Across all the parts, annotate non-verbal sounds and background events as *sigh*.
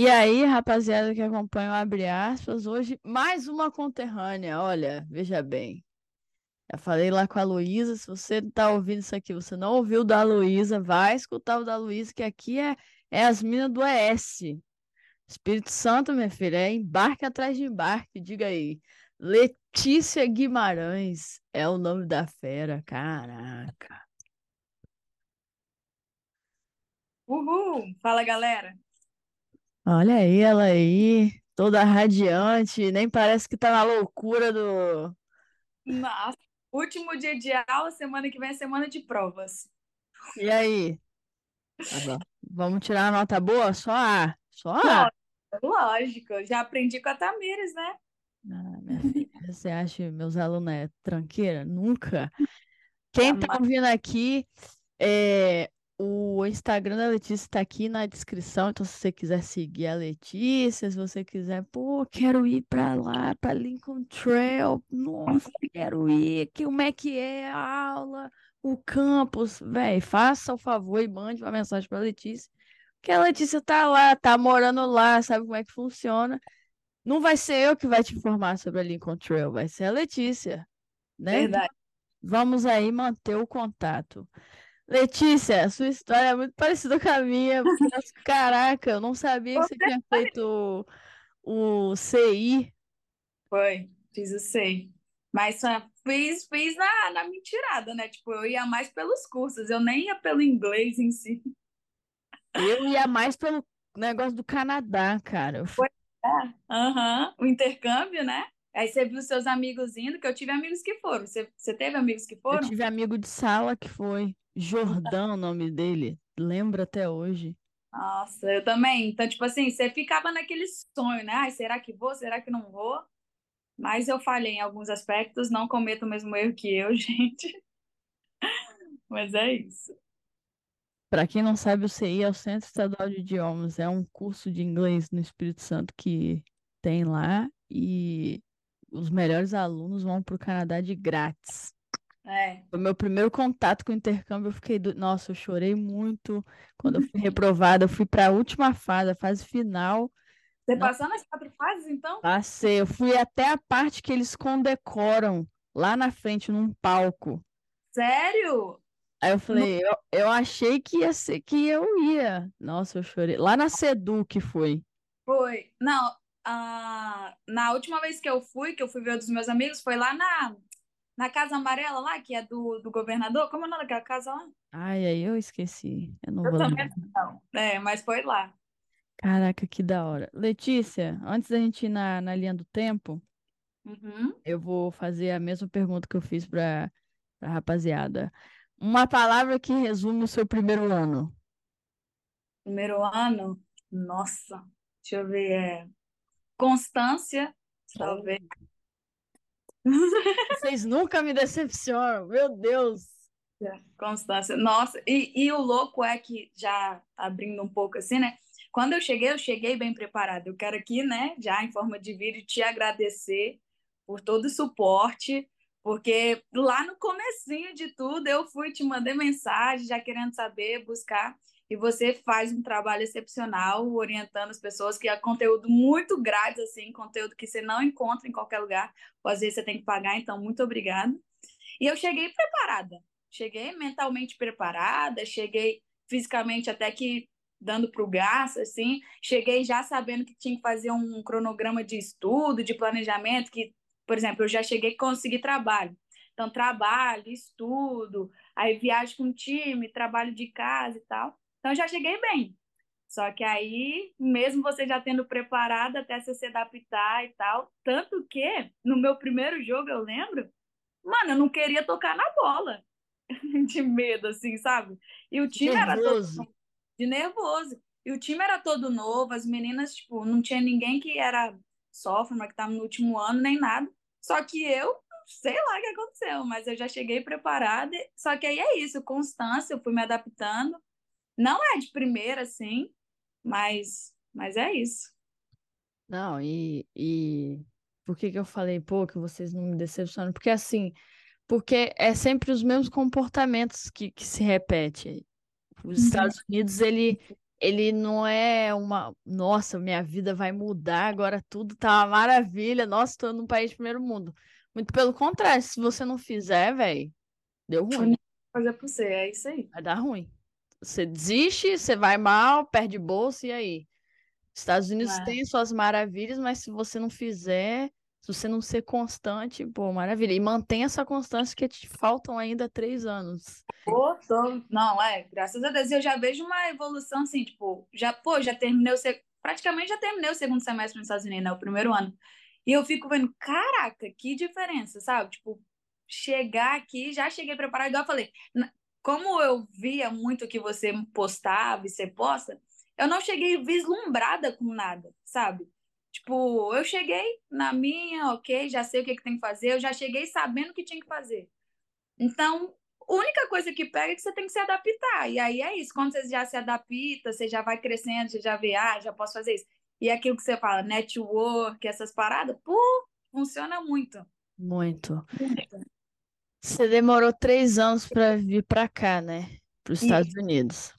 E aí, rapaziada que acompanha o Abre Aspas, hoje mais uma conterrânea. Olha, veja bem. Já falei lá com a Luísa, se você tá ouvindo isso aqui, você não ouviu o da Luísa, vai escutar o da Luísa, que aqui é, é as minas do ES. Espírito Santo, minha filha, é embarque atrás de embarque, diga aí. Letícia Guimarães é o nome da fera, caraca. Uhul! Fala, galera! Olha aí, ela aí, toda radiante, nem parece que tá na loucura do. Nossa, último dia de aula, semana que vem é semana de provas. E aí? Tá Vamos tirar a nota boa? Só A. Só A. Lógico, já aprendi com a Tamires, né? Ah, minha filha, você acha meus alunos é tranqueira? Nunca. *laughs* Quem tá ouvindo aqui, é, o Instagram da Letícia está aqui na descrição, então se você quiser seguir a Letícia, se você quiser, pô, quero ir para lá, para Lincoln Trail, nossa, quero ir, que, como é que é a aula, o campus, velho, faça o favor e mande uma mensagem para a Letícia, que a Letícia tá lá, tá morando lá, sabe como é que funciona. Não vai ser eu que vai te informar sobre a Lincoln Trail, vai ser a Letícia, né? Verdade. Vamos aí manter o contato. Letícia, sua história é muito parecida com a minha. Caraca, eu não sabia que você tinha feito o, CI. Foi, fiz o CI. Mas fiz, fiz na, na mentirada, né? Tipo, eu ia mais pelos cursos, eu nem ia pelo inglês em si. Eu ia mais pelo negócio do Canadá, cara. Foi, é, aham, o intercâmbio, né? Aí você viu seus amigos indo, que eu tive amigos que foram. Você, você teve amigos que foram? Eu tive amigo de sala que foi. Jordão, o nome dele. Lembro até hoje. Nossa, eu também. Então, tipo assim, você ficava naquele sonho, né? Ai, será que vou? Será que não vou? Mas eu falhei em alguns aspectos, não cometo o mesmo erro que eu, *laughs* gente. Mas é isso. Para quem não sabe, o CI é o Centro Estadual de Idiomas, é um curso de inglês no Espírito Santo que tem lá e os melhores alunos vão para o Canadá de grátis. É. Foi meu primeiro contato com o intercâmbio, eu fiquei, do... nossa, eu chorei muito quando eu fui reprovada, eu fui para a última fase, a fase final. Você passou nas quatro fases, então? Passei, eu fui até a parte que eles condecoram, lá na frente, num palco. Sério? Aí eu falei, eu, eu achei que ia ser que eu ia. Nossa, eu chorei. Lá na Sedu que foi. Foi. Não, uh, na última vez que eu fui, que eu fui ver dos meus amigos, foi lá na na Casa Amarela lá, que é do, do governador. Como é o nome daquela casa lá? Ai, aí eu esqueci. Eu não eu vou também não. É, mas foi lá. Caraca, que da hora. Letícia, antes da gente ir na, na linha do tempo, uhum. eu vou fazer a mesma pergunta que eu fiz para a rapaziada. Uma palavra que resume o seu primeiro ano. Primeiro ano? Nossa, deixa eu ver. É... Constância, talvez. *laughs* Vocês nunca me decepcionam, meu Deus. Constância, nossa, e, e o louco é que, já abrindo um pouco assim, né? Quando eu cheguei, eu cheguei bem preparada. Eu quero aqui, né, já em forma de vídeo, te agradecer por todo o suporte, porque lá no comecinho de tudo eu fui te mandei mensagem, já querendo saber, buscar e você faz um trabalho excepcional orientando as pessoas, que é conteúdo muito grátis, assim, conteúdo que você não encontra em qualquer lugar, ou às vezes você tem que pagar, então muito obrigada. E eu cheguei preparada, cheguei mentalmente preparada, cheguei fisicamente até que dando para o gasto, assim, cheguei já sabendo que tinha que fazer um cronograma de estudo, de planejamento, que, por exemplo, eu já cheguei a conseguir trabalho. Então, trabalho, estudo, aí viagem com time, trabalho de casa e tal. Então já cheguei bem. Só que aí, mesmo você já tendo preparado até você se adaptar e tal, tanto que no meu primeiro jogo eu lembro, mano, eu não queria tocar na bola. *laughs* de medo, assim, sabe? E o time nervoso. era todo de nervoso. E o time era todo novo, as meninas, tipo, não tinha ninguém que era sophomore, que estava no último ano, nem nada. Só que eu, sei lá o que aconteceu, mas eu já cheguei preparada. Só que aí é isso, constância, eu fui me adaptando. Não é de primeira, sim, mas, mas é isso. Não, e, e por que que eu falei, pô, que vocês não me decepcionam? Porque assim, porque é sempre os mesmos comportamentos que, que se repetem. Os uhum. Estados Unidos, ele, ele não é uma, nossa, minha vida vai mudar, agora tudo tá uma maravilha, nossa, tô num país de primeiro mundo. Muito pelo contrário, se você não fizer, velho, deu ruim. Fazer pra você, é isso aí. Vai dar ruim. Você desiste, você vai mal, perde bolsa, e aí? Estados Unidos É. tem suas maravilhas, mas se você não fizer, se você não ser constante, pô, maravilha. E mantém essa constância que te faltam ainda três anos. Pô, tô- Não, é, graças a Deus. Eu já vejo uma evolução assim, tipo, já, pô, já terminei o seg... praticamente já terminei o segundo semestre nos Estados Unidos, né? O primeiro ano. E eu fico vendo, caraca, que diferença, sabe? Tipo, chegar aqui, já cheguei preparado, igual eu falei. Como eu via muito que você postava e você posta, eu não cheguei vislumbrada com nada, sabe? Tipo, eu cheguei na minha, ok, já sei o que, que tem que fazer, eu já cheguei sabendo o que tinha que fazer. Então, a única coisa que pega é que você tem que se adaptar. E aí é isso. Quando você já se adapta, você já vai crescendo, você já vê, ah, já posso fazer isso. E aquilo que você fala, network, essas paradas, pô, funciona muito. Muito. Você demorou três anos para vir para cá, né? Para os Estados Unidos.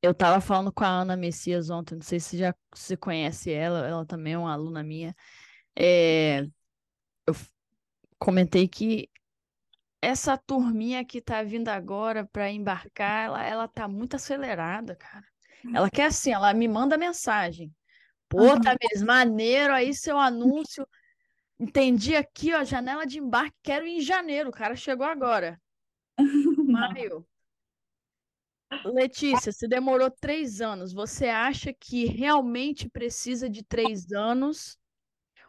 Eu tava falando com a Ana Messias ontem, não sei se já se conhece ela, ela também é uma aluna minha. É, eu comentei que essa turminha que tá vindo agora para embarcar, ela, ela tá muito acelerada, cara. Ela quer assim, ela me manda mensagem. Pô, mesmo, maneiro aí seu anúncio. Entendi aqui, ó, janela de embarque, quero ir em janeiro. O cara chegou agora. *laughs* Maio. Letícia, você demorou três anos. Você acha que realmente precisa de três anos?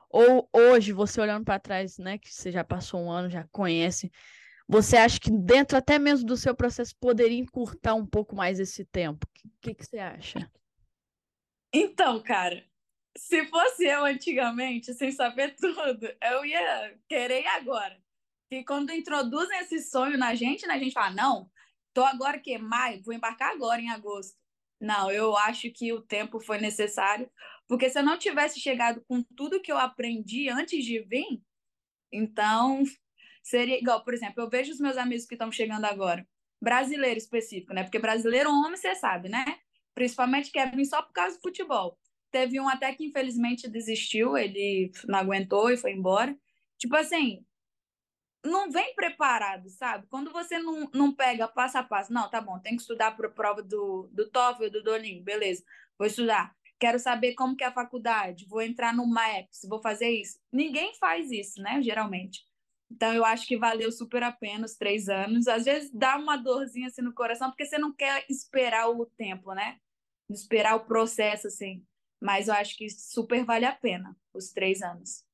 Ou hoje, você olhando para trás, né, que você já passou um ano, já conhece, você acha que dentro até mesmo do seu processo poderia encurtar um pouco mais esse tempo? O que, que, que você acha? Então, cara, se fosse eu antigamente, sem saber *laughs* tudo, eu ia querer agora. E quando introduzem esse sonho na gente, né, a gente fala, não, tô agora que maio, vou embarcar agora em agosto. Não, eu acho que o tempo foi necessário, porque se eu não tivesse chegado com tudo que eu aprendi antes de vir, então seria igual, por exemplo, eu vejo os meus amigos que estão chegando agora, brasileiro específico, né? Porque brasileiro homem, você sabe, né? Principalmente quer vir só por causa do futebol. Teve um até que infelizmente desistiu, ele não aguentou e foi embora. Tipo assim, não vem preparado, sabe? Quando você não, não pega passo a passo, não, tá bom, tem que estudar para a prova do, do TOEFL, do Duolingo, beleza, vou estudar. Quero saber como que é a faculdade, vou entrar no MAPS, vou fazer isso. Ninguém faz isso, né, geralmente. Então, eu acho que valeu super a pena os três anos. Às vezes dá uma dorzinha assim no coração, porque você não quer esperar o tempo, né? Esperar o processo, assim. Mas eu acho que super vale a pena os três anos.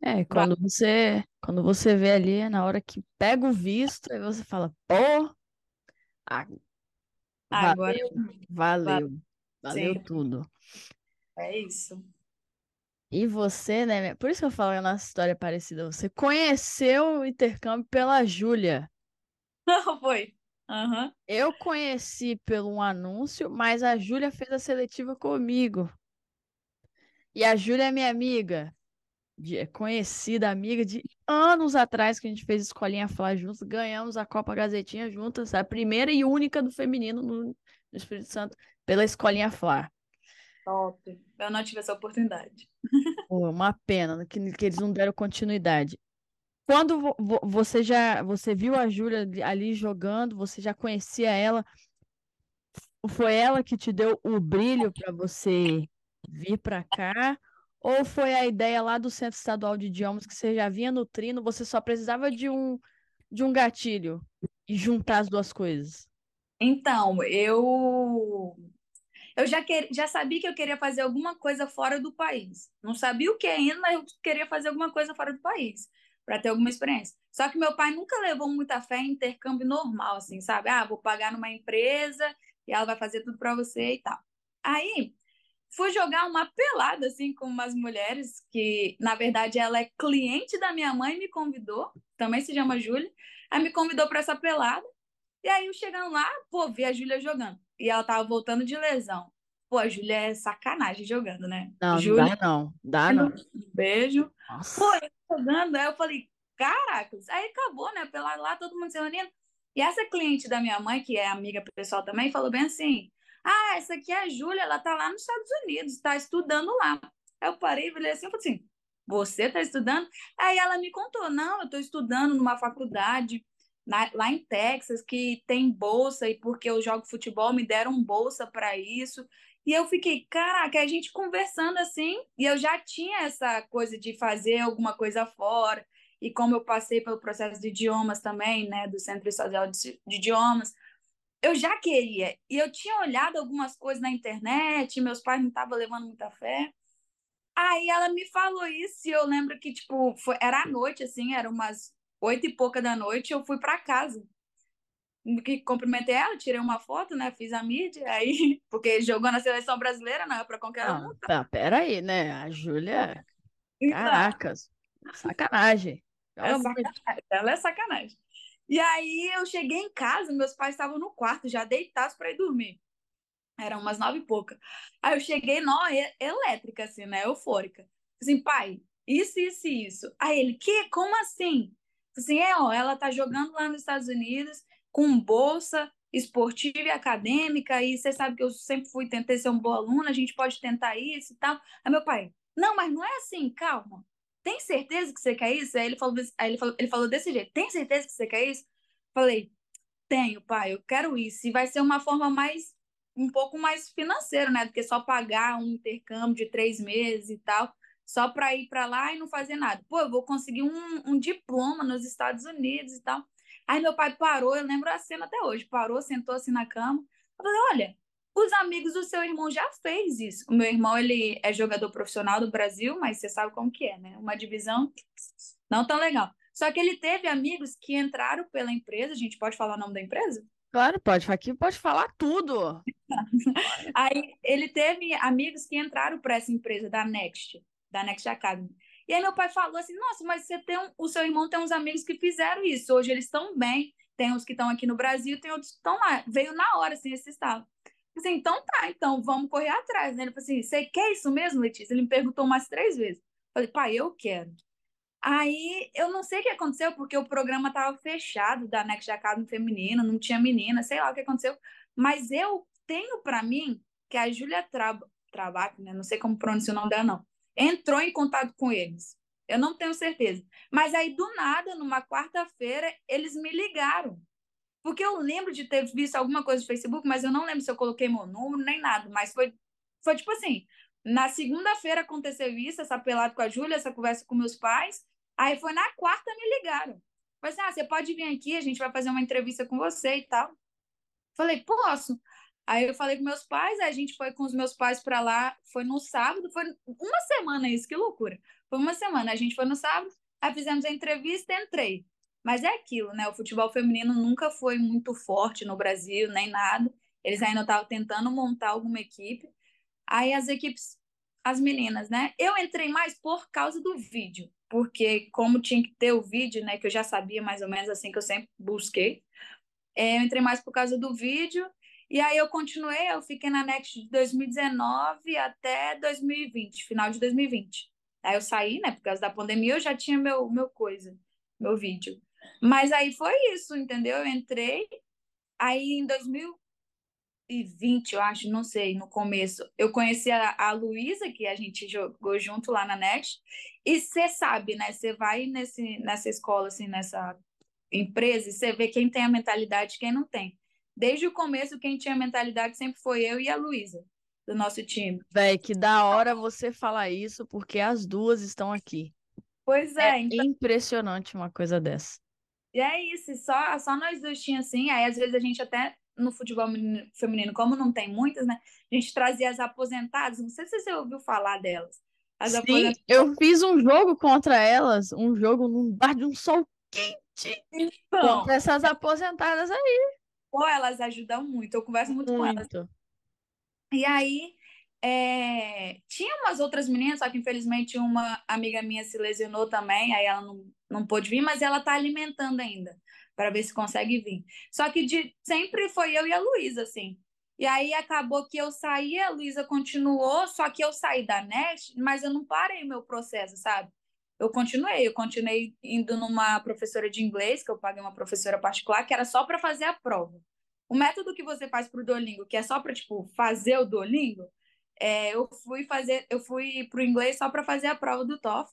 É, quando você, quando você vê ali, na hora que pega o visto, aí você fala, pô, ah, Agora, valeu, valeu, valeu Sim. tudo. é isso. E você, né? Por isso que eu falo que a nossa história é parecida. Você conheceu o intercâmbio pela Júlia. Não *laughs* foi? Aham. Eu conheci pelo um anúncio, mas a Júlia fez a seletiva comigo. E a Júlia é minha amiga, de- é conhecida amiga de anos atrás que a gente fez Escolinha Falar juntos, ganhamos a Copa Gazetinha juntas, a primeira e única do feminino no, no Espírito Santo pela Escolinha Falar. Top. Eu não tive essa oportunidade. Pô, uma pena que, que eles não deram continuidade. Quando vo- vo- você já você viu a Júlia ali jogando, você já conhecia ela? Foi ela que te deu o brilho para você vir para cá? Ou foi a ideia lá do Centro Estadual de Idiomas que você já vinha nutrindo, você só precisava de um de um gatilho e juntar as duas coisas? Então, eu eu já, que, já sabia que eu queria fazer alguma coisa fora do país. Não sabia o que ainda, mas eu queria fazer alguma coisa fora do país, para ter alguma experiência. Só que meu pai nunca levou muita fé em intercâmbio normal, assim, sabe? Ah, vou pagar numa empresa e ela vai fazer tudo para você e tal. Aí, fui jogar uma pelada, assim, com umas mulheres que, na verdade, ela é cliente da minha mãe e me convidou, também se chama Júlia, aí me convidou para essa pelada. E aí, eu chegando lá, pô, vi a Júlia jogando. E ela tava voltando de lesão. Pô, a Júlia é sacanagem jogando, né? Não, não Júlia, dá não, dá não. beijo. Nossa. Pô, eu jogando. Aí eu falei, caracas. Aí acabou, né? Pela lá, todo mundo se reunindo. E essa cliente da minha mãe, que é amiga pessoal também, falou bem assim: Ah, essa aqui é a Júlia, ela tá lá nos Estados Unidos, está estudando lá. Eu parei e falei assim, eu falei assim, você está estudando? Aí ela me contou, não, eu estou estudando numa faculdade na, lá em Texas que tem bolsa e porque eu jogo futebol me deram bolsa para isso. E eu fiquei, caraca, a gente conversando assim, e eu já tinha essa coisa de fazer alguma coisa fora. E como eu passei pelo processo de idiomas também, né, do Centro Estadual de Idiomas, eu já queria. E eu tinha olhado algumas coisas na internet, meus pais não estavam levando muita fé. Aí ela me falou isso e eu lembro que, tipo, foi, era à noite, assim, era umas oito e pouca da noite, eu fui para casa. Que cumprimentei ela, tirei uma foto, né? Fiz a mídia, *laughs* aí, porque jogou na seleção brasileira, não é para qualquer um. Tá, peraí, né? A Júlia. Então, Caracas, sacanagem. É sacanagem. Ela é sacanagem. E aí eu cheguei em casa, meus pais estavam no quarto, já deitados para ir dormir. Eram umas nove e pouca. Aí eu cheguei, nó, elétrica, assim, né? Eufórica. Assim, pai, isso, isso e isso. Aí ele, que? Como assim? Assim, é, ó, ela tá jogando lá nos Estados Unidos com bolsa esportiva e acadêmica, e você sabe que eu sempre fui, tentei ser um bom aluno, a gente pode tentar isso e tal. Aí meu pai, não, mas não é assim, calma. Tem certeza que você quer isso? Aí ele falou, aí ele falou, ele falou desse jeito, tem certeza que você quer isso? Falei, tenho, pai, eu quero isso. E vai ser uma forma mais, um pouco mais financeira, né? Do que só pagar um intercâmbio de três meses e tal só para ir para lá e não fazer nada. Pô, eu vou conseguir um, um diploma nos Estados Unidos e tal. Aí meu pai parou, eu lembro a cena até hoje, parou, sentou assim na cama. Eu falei, olha, os amigos do seu irmão já fez isso. O meu irmão, ele é jogador profissional do Brasil, mas você sabe como que é, né? Uma divisão não tão legal. Só que ele teve amigos que entraram pela empresa, a gente pode falar o nome da empresa? Claro, pode. Aqui pode falar tudo. *laughs* Aí ele teve amigos que entraram para essa empresa da Next da Next Academy. E aí meu pai falou assim, nossa, mas você tem um, o seu irmão tem uns amigos que fizeram isso, hoje eles estão bem, tem uns que estão aqui no Brasil, tem outros que estão lá, veio na hora, assim, esse estado. Assim, então tá, então vamos correr atrás, né? Ele falou assim, você quer isso mesmo, Letícia? Ele me perguntou umas três vezes. Falei, pai, eu quero. Aí, eu não sei o que aconteceu, porque o programa estava fechado da Next Academy feminino, não tinha menina, sei lá o que aconteceu, mas eu tenho para mim que a Júlia Tra Trabac, né? Não sei como pronunciar o nome dela, não entrou em contato com eles. Eu não tenho certeza. Mas aí, do nada, numa quarta-feira, eles me ligaram. Porque eu lembro de ter visto alguma coisa no Facebook, mas eu não lembro se eu coloquei meu número, nem nada. Mas foi, foi tipo assim: na segunda-feira aconteceu isso, essa pelada com a Júlia, essa conversa com meus pais. Aí foi na quarta me ligaram. Falei assim: ah, você pode vir aqui, a gente vai fazer uma entrevista com você e tal. Falei, posso. Aí eu falei com meus pais, a gente foi com os meus pais para lá, foi no sábado, foi uma semana isso, que loucura. Foi uma semana, a gente foi no sábado, aí fizemos a entrevista entrei. Mas é aquilo, né? O futebol feminino nunca foi muito forte no Brasil, nem nada. Eles ainda estavam tentando montar alguma equipe. Aí as equipes, as meninas, né? Eu entrei mais por causa do vídeo, porque como tinha que ter o vídeo, né? Que eu já sabia mais ou menos assim que eu sempre busquei. É, eu entrei mais por causa do vídeo e aí eu continuei, eu fiquei na Next de 2019 até 2020, final de 2020. Aí eu saí, né, por causa da pandemia, eu já tinha meu, meu coisa, meu vídeo. Mas aí foi isso, entendeu? Eu entrei, aí em 2020, eu acho, não sei, no começo, eu conheci a, a Luísa, que a gente jogou junto lá na Next, e você sabe, né, você vai nesse, nessa escola, assim, nessa empresa, e você vê quem tem a mentalidade e quem não tem. Desde o começo, quem tinha mentalidade sempre foi eu e a Luísa, do nosso time. Véi, que da hora você falar isso, porque as duas estão aqui. Pois é. É então... impressionante uma coisa dessa. E é isso, só, só nós dois tinha assim, aí às vezes a gente até no futebol feminino, como não tem muitas, né? A gente trazia as aposentadas, não sei se você ouviu falar delas. As Sim, aposentadas... eu fiz um jogo contra elas, um jogo num bar de um sol quente. Então, contra essas aposentadas aí. Pô, elas ajudam muito, eu converso muito, muito. com elas. E aí, é... tinha umas outras meninas, só que infelizmente uma amiga minha se lesionou também, aí ela não, não pôde vir, mas ela tá alimentando ainda, para ver se consegue vir. Só que de... sempre foi eu e a Luísa, assim. E aí acabou que eu saí, a Luísa continuou, só que eu saí da NET, mas eu não parei meu processo, sabe? eu continuei, eu continuei indo numa professora de inglês, que eu paguei uma professora particular, que era só para fazer a prova. O método que você faz para o Duolingo, que é só para tipo fazer o Duolingo, é, eu fui fazer, eu fui para o inglês só para fazer a prova do TOEFL,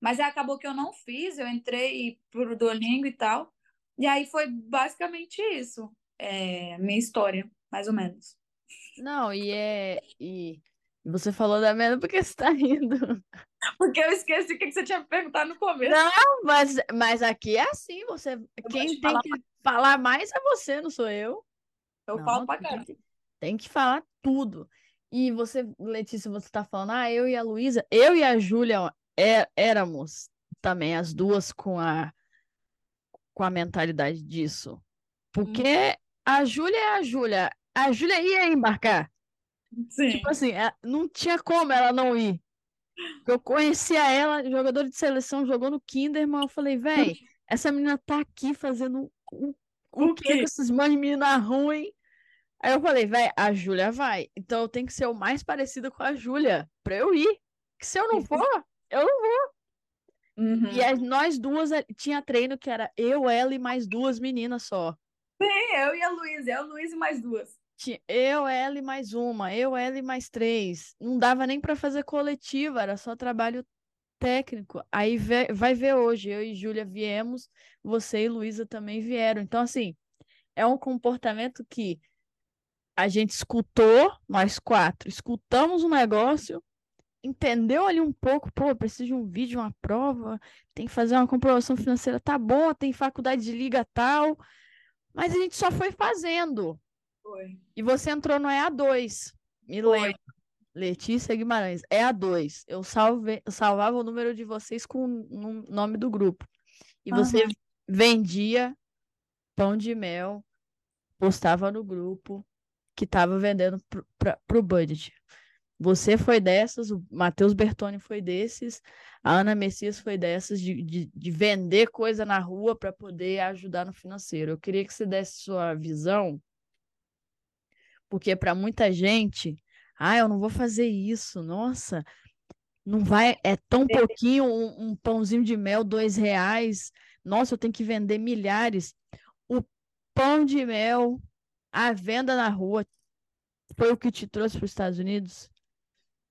mas acabou que eu não fiz, eu entrei para o Duolingo e tal, e aí foi basicamente isso, é, minha história, mais ou menos. Não, e é. E você falou da merda porque você tá rindo. *laughs* Porque eu esqueci o que você tinha perguntado no começo. Não, mas, mas aqui é assim, você. Eu quem tem que falar mais é você, não sou eu. Eu não, falo pra caramba. Tem que falar tudo. E você, Letícia, você tá falando, ah, eu e a Luísa, eu e a Júlia é, éramos também as duas com a com a mentalidade disso. Porque hum. a Júlia é a Júlia. A Júlia ia embarcar. Sim. Tipo assim, é, não tinha como ela não ir. Eu conhecia ela, jogador de seleção, jogou no Kinderman. Eu falei, velho, *laughs* essa menina tá aqui fazendo o, o, o que com essas mães meninas ruins? Aí eu falei, velho, a Júlia vai. Então eu tenho que ser o mais parecido com a Júlia pra eu ir. Que se eu não for, eu não vou. Uhum. E as, nós duas eh, tinha treino que era eu, ela e mais duas meninas só. Sim, eu e a Luísa, eu, Luísa e mais duas. Eu, ela e mais uma, eu, ela e mais três. Não dava nem para fazer coletiva, era só trabalho técnico. Aí vai ver hoje, eu e Júlia viemos, você e Luísa também vieram. Então, assim, é um comportamento que a gente escutou, nós quatro, escutamos o um negócio, entendeu ali um pouco, pô, preciso de um vídeo, uma prova, tem que fazer uma comprovação financeira, tá bom, tem faculdade de liga tal, mas a gente só foi fazendo. Foi. E você entrou no EA2. Me Foi. lembro. Letícia Guimarães, EA2. Eu salve, salvava o número de vocês com o nome do grupo. E uhum. você vendia pão de mel, postava no grupo que estava vendendo para o budget. Você foi dessas, o Matheus Bertoni foi desses, a Ana Messias foi dessas, de, de, de vender coisa na rua para poder ajudar no financeiro. Eu queria que você desse sua visão porque para muita gente, ah, eu não vou fazer isso, nossa, não vai, é tão é. pouquinho um, um pãozinho de mel, dois reais, nossa, eu tenho que vender milhares. O pão de mel, a venda na rua, foi o que te trouxe para os Estados Unidos?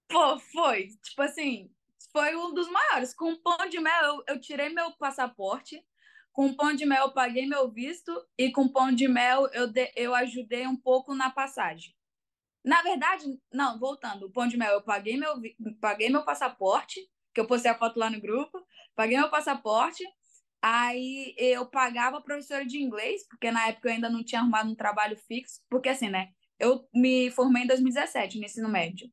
Pô, foi. Tipo assim, foi um dos maiores. Com o pão de mel, eu, eu tirei meu passaporte, com pão de mel eu paguei meu visto e com pão de mel eu, de, eu ajudei um pouco na passagem. Na verdade, não, voltando, o pão de mel eu paguei meu, paguei meu passaporte, que eu postei a foto lá no grupo, paguei meu passaporte, aí eu pagava a professora de inglês, porque na época eu ainda não tinha arrumado um trabalho fixo, porque assim, né, eu me formei em 2017 no ensino médio.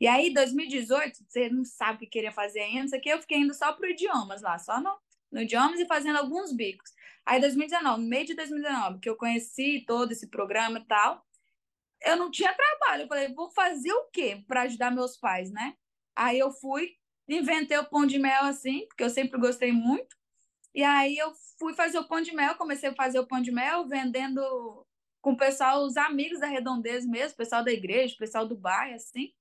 E aí, 2018, você não sabe o que queria fazer ainda, isso aqui eu fiquei indo só para idiomas lá, só no, no idiomas e fazendo alguns bicos. Aí, 2019, no meio de 2019, que eu conheci todo esse programa e tal, eu não tinha trabalho. Eu falei, vou fazer o quê para ajudar meus pais, né? Aí eu fui, inventei o pão de mel assim, porque eu sempre gostei muito. E aí eu fui fazer o pão de mel, comecei a fazer o pão de mel vendendo com o pessoal, os amigos da Redondeza mesmo, pessoal da igreja, pessoal do bairro, assim.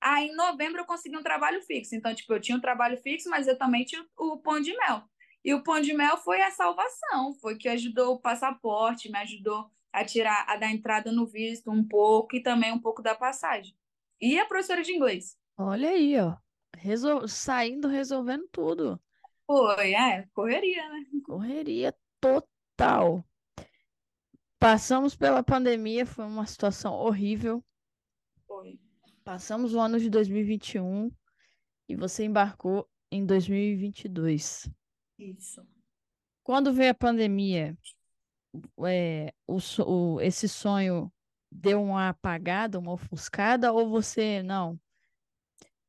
Aí em novembro eu consegui um trabalho fixo. Então, tipo, eu tinha um trabalho fixo, mas eu também tinha o pão de mel. E o pão de mel foi a salvação, foi que ajudou o passaporte, me ajudou a tirar, a dar entrada no visto um pouco e também um pouco da passagem. E a professora de inglês. Olha aí, ó. Resol... Saindo, resolvendo tudo. Foi, é, correria, né? Correria total. Passamos pela pandemia, foi uma situação horrível. Foi. Passamos o ano de 2021 e você embarcou em 2022. Isso. Quando veio a pandemia, é, o, o, esse sonho deu uma apagada, uma ofuscada, ou você, não,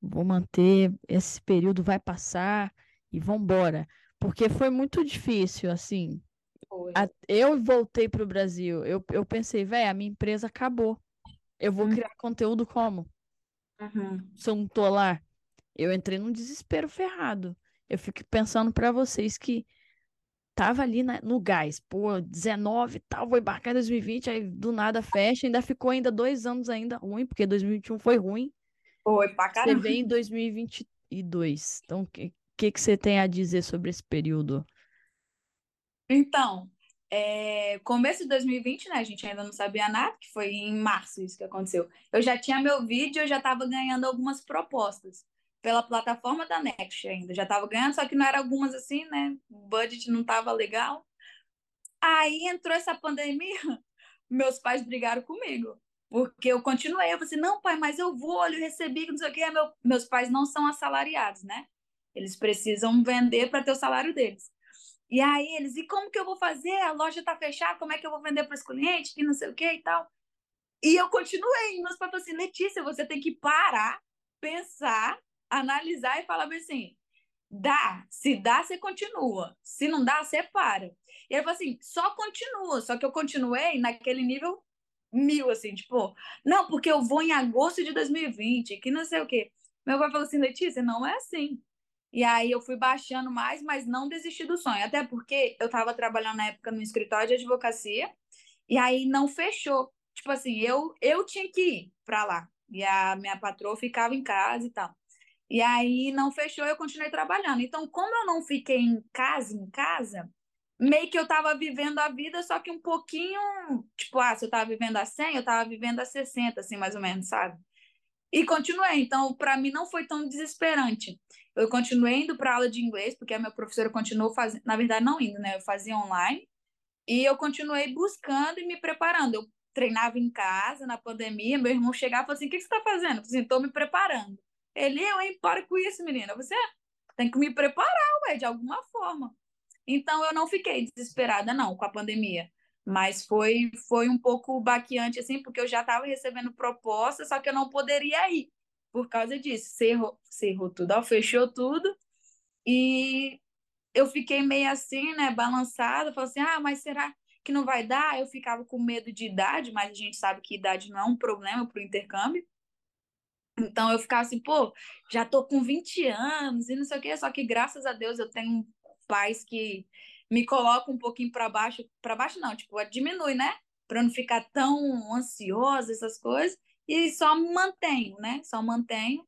vou manter, esse período vai passar e vamos embora? Porque foi muito difícil, assim. A, eu voltei para o Brasil, eu, eu pensei, velho, a minha empresa acabou. Eu vou uhum. criar conteúdo como? Uhum. Se eu não tô lá. Eu entrei num desespero ferrado. Eu fico pensando para vocês que tava ali na, no gás, pô, 19 e tal, vou embarcar em 2020, aí do nada fecha, ainda ficou ainda dois anos ainda ruim, porque 2021 foi ruim. Foi pra caramba. Você vem em 2022. Então, que, que, que você tem a dizer sobre esse período? Então, é, começo de 2020, né? A gente ainda não sabia nada, que foi em março isso que aconteceu. Eu já tinha meu vídeo, eu já estava ganhando algumas propostas pela plataforma da Next ainda. Já estava ganhando, só que não era algumas assim, né? O budget não estava legal. Aí entrou essa pandemia, *laughs* meus pais brigaram comigo. Porque eu continuei, eu falei assim, não, pai, mas eu vou, eu recebi, não sei o quê. Meu, meus pais não são assalariados, né? Eles precisam vender para ter o salário deles. E aí eles, e como que eu vou fazer? A loja está fechada, como é que eu vou vender para os clientes? Que não sei o que e tal. E eu continuei. Meus falaram assim, Letícia, você tem que parar, pensar, analisar e falar assim, dá. Se dá, você continua. Se não dá, você para. E ele falou assim, só continua. Só que eu continuei naquele nível mil, assim, tipo, não, porque eu vou em agosto de 2020, que não sei o quê. Meu pai falou assim, Letícia, não é assim. E aí eu fui baixando mais, mas não desisti do sonho. Até porque eu estava trabalhando na época no escritório de advocacia e aí não fechou. Tipo assim, eu, eu tinha que ir para lá. E a minha patroa ficava em casa e tal. E aí não fechou, eu continuei trabalhando. Então, como eu não fiquei em casa, em casa, meio que eu estava vivendo a vida, só que um pouquinho, tipo, ah, se eu estava vivendo a 100, eu estava vivendo a 60, assim, mais ou menos, sabe? E continuei. Então, para mim não foi tão desesperante. Eu continuei indo para aula de inglês, porque a minha professora continuou fazendo, na verdade, não indo, né? Eu fazia online. E eu continuei buscando e me preparando. Eu treinava em casa, na pandemia. Meu irmão chegava e falou assim: O que você está fazendo? Eu falei assim: Estou me preparando. Ele, eu, hein? Para com isso, menina. Você tem que me preparar, ué, de alguma forma. Então, eu não fiquei desesperada, não, com a pandemia. Mas foi, foi um pouco baqueante, assim, porque eu já estava recebendo propostas, só que eu não poderia ir por causa disso. Cerrou, cerrou tudo, ó, fechou tudo. E eu fiquei meio assim, né, balançada, falei assim, ah, mas será que não vai dar? Eu ficava com medo de idade, mas a gente sabe que idade não é um problema para o intercâmbio. Então eu ficava assim, pô, já tô com 20 anos e não sei o quê, só que graças a Deus eu tenho pais que me colocam um pouquinho para baixo, para baixo não, tipo, diminui, né? Para não ficar tão ansiosa, essas coisas e só mantenho, né? Só mantenho.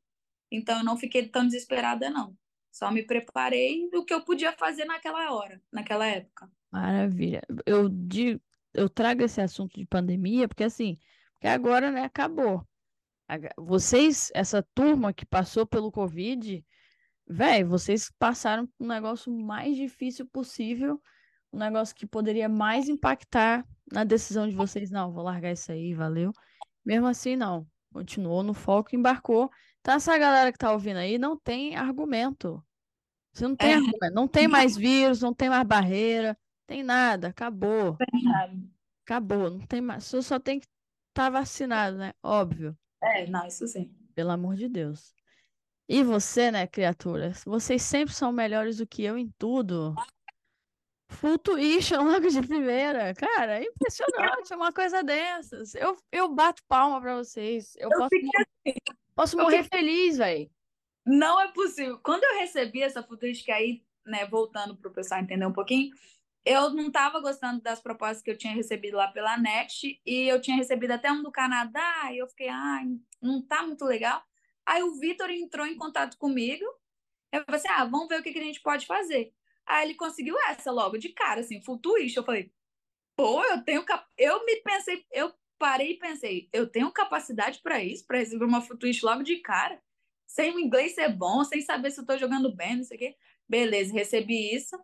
Então eu não fiquei tão desesperada, não. Só me preparei do que eu podia fazer naquela hora, naquela época. Maravilha. Eu, de, eu trago esse assunto de pandemia, porque assim, porque agora, né, acabou. Vocês, essa turma que passou pelo Covid, velho, vocês passaram um negócio mais difícil possível, um negócio que poderia mais impactar na decisão de vocês. Não, vou largar isso aí, valeu. Mesmo assim, não. Continuou no foco, embarcou. Então, essa galera que tá ouvindo aí não tem argumento. Você não tem é. argumento. Não tem mais vírus, não tem mais barreira, tem nada. Acabou. Acabou. Não tem mais. Você só tem que estar tá vacinado, né? Óbvio. É, não, isso sim. Pelo amor de Deus. E você, né, criatura? Vocês sempre são melhores do que eu em tudo. Full tuition logo de primeira. Cara, é impressionante uma coisa dessas. Eu, eu bato palma pra vocês. Eu, eu posso, assim. posso morrer fiquei... feliz, velho. Não é possível. Quando eu recebi essa futurística aí, né, voltando pro pessoal entender um pouquinho, eu não estava gostando das propostas que eu tinha recebido lá pela Next e eu tinha recebido até um do Canadá e eu fiquei, ai, não tá muito legal. Aí o Vitor entrou em contato comigo. Eu falei assim: ah, vamos ver o que, que a gente pode fazer. Aí ele conseguiu essa logo de cara, assim, twist. Eu falei, pô, eu tenho. Cap... Eu me pensei, eu parei e pensei, eu tenho capacidade para isso, para receber uma twist logo de cara, sem o inglês ser bom, sem saber se eu tô jogando bem, não sei o quê. Beleza, recebi isso.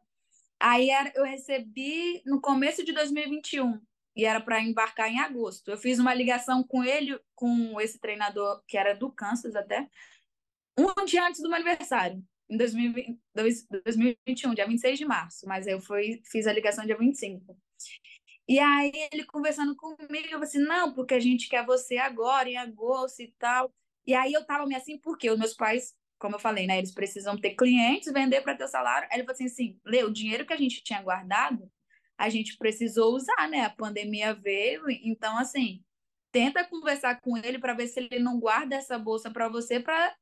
Aí eu recebi no começo de 2021 e era para embarcar em agosto. Eu fiz uma ligação com ele, com esse treinador que era do Kansas até, um dia antes do meu aniversário em 2020, 2021, dia 26 de março, mas eu fui, fiz a ligação dia 25. E aí ele conversando comigo, eu falei assim, não, porque a gente quer você agora, em agosto e tal. E aí eu tava me assim, porque os meus pais, como eu falei, né, eles precisam ter clientes, vender para ter salário. Aí ele falou assim, assim, Lê, o dinheiro que a gente tinha guardado, a gente precisou usar, né? A pandemia veio, então assim, tenta conversar com ele para ver se ele não guarda essa bolsa para você para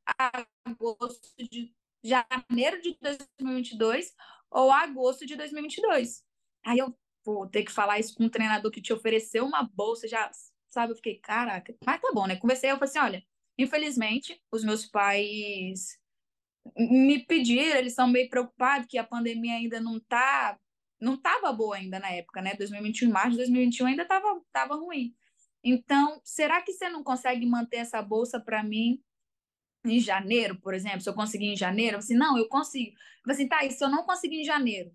agosto de janeiro de 2022 ou agosto de 2022. Aí eu vou ter que falar isso com um treinador que te ofereceu uma bolsa, já, sabe? Eu fiquei, caraca, mas tá bom, né? Conversei, eu falei assim: olha, infelizmente, os meus pais me pediram, eles são meio preocupados que a pandemia ainda não tá não estava boa ainda na época, né? 2021, março de 2021 ainda estava tava ruim. Então, será que você não consegue manter essa bolsa para mim em janeiro, por exemplo? Se eu conseguir em janeiro, assim, não, eu consigo. Eu assim, tá, e se eu não conseguir em janeiro,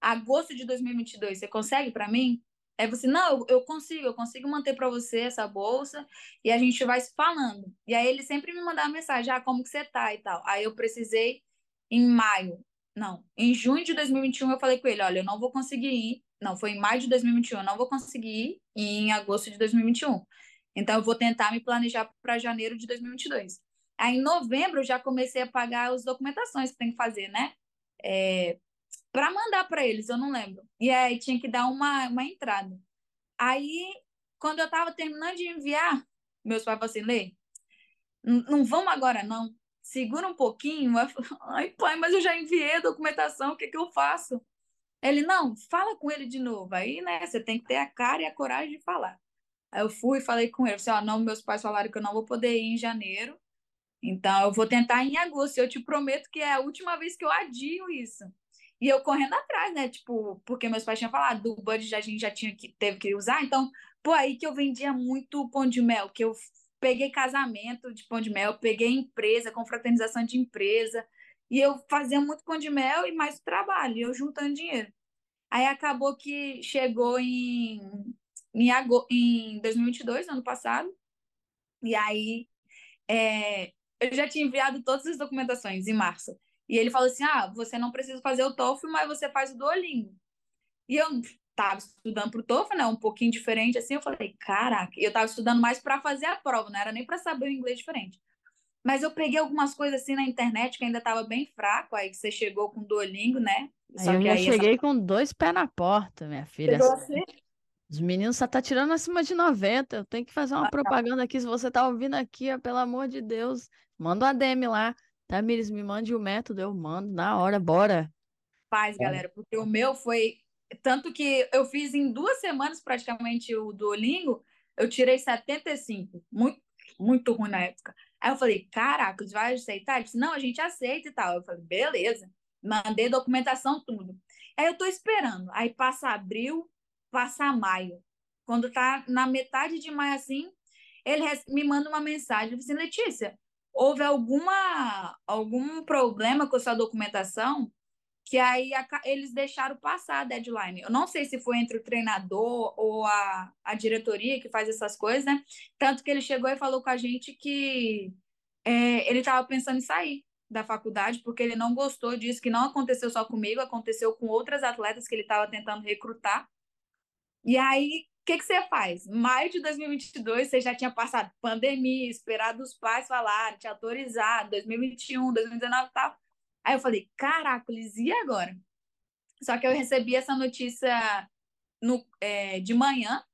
agosto de 2022, você consegue para mim? Aí você, não, eu, eu consigo, eu consigo manter para você essa bolsa e a gente vai se falando. E aí ele sempre me mandava mensagem, ah, como que você tá e tal. Aí eu precisei em maio, não, em junho de 2021 eu falei com ele, olha, eu não vou conseguir ir, não, foi em maio de 2021, eu não vou conseguir ir em agosto de 2021. Então eu vou tentar me planejar para janeiro de 2022. Aí em novembro eu já comecei a pagar as documentações que tem que fazer, né? É, para mandar para eles, eu não lembro. E aí tinha que dar uma, uma entrada. Aí, quando eu estava terminando de enviar, meus pais falaram assim, Lê, não vamos agora não, segura um pouquinho. *laughs* Ai, pai, mas eu já enviei a documentação, o que, que eu faço? Ele, não, fala com ele de novo. Aí, né, você tem que ter a cara e a coragem de falar. Aí eu fui e falei com ele, assim, ó, não, meus pais falaram que eu não vou poder ir em janeiro, então eu vou tentar em agosto. Eu te prometo que é a última vez que eu adio isso. E eu correndo atrás, né? Tipo, porque meus pais tinham falado, do budget a gente já tinha que teve que usar, então, pô, aí que eu vendia muito pão de mel, que eu peguei casamento de pão de mel, peguei empresa, confraternização de empresa, e eu fazia muito pão de mel e mais trabalho, eu juntando dinheiro. Aí acabou que chegou em em, em 2022, ano passado, e aí é, eu já tinha enviado todas as documentações em março. E ele falou assim: ah, você não precisa fazer o TOEFL, mas você faz o Duolingo. E eu estava estudando para o TOEFL, né? Um pouquinho diferente assim. Eu falei: caraca, eu estava estudando mais para fazer a prova, não era nem para saber o inglês diferente. Mas eu peguei algumas coisas assim na internet que ainda estava bem fraco. Aí você chegou com o Duolingo, né? Só aí eu já cheguei essa... com dois pés na porta, minha filha. Assim. Os meninos só tá tirando acima de 90. Eu tenho que fazer uma ah, tá. propaganda aqui. Se você tá ouvindo aqui, ó, pelo amor de Deus, manda um ADM lá. Tamires, me mande o método, eu mando na hora, bora. Faz, galera, porque o meu foi. Tanto que eu fiz em duas semanas praticamente o Duolingo, eu tirei 75. Muito, muito ruim na época. Aí eu falei, caraca, vai aceitar? Ele disse, não, a gente aceita e tal. Eu falei, beleza. Mandei documentação, tudo. Aí eu tô esperando. Aí passa abril, passa maio. Quando tá na metade de maio assim, ele me manda uma mensagem. Ele assim, Letícia, houve alguma, algum problema com a sua documentação que aí a, eles deixaram passar a deadline. Eu não sei se foi entre o treinador ou a, a diretoria que faz essas coisas, né? Tanto que ele chegou e falou com a gente que é, ele estava pensando em sair da faculdade porque ele não gostou disso, que não aconteceu só comigo, aconteceu com outras atletas que ele estava tentando recrutar. E aí o que, que você faz? Maio de 2022, você já tinha passado pandemia, esperado os pais falarem, te autorizado, 2021, 2019 e tal. Aí eu falei, caracoles, e agora? Só que eu recebi essa notícia no, é, de manhã.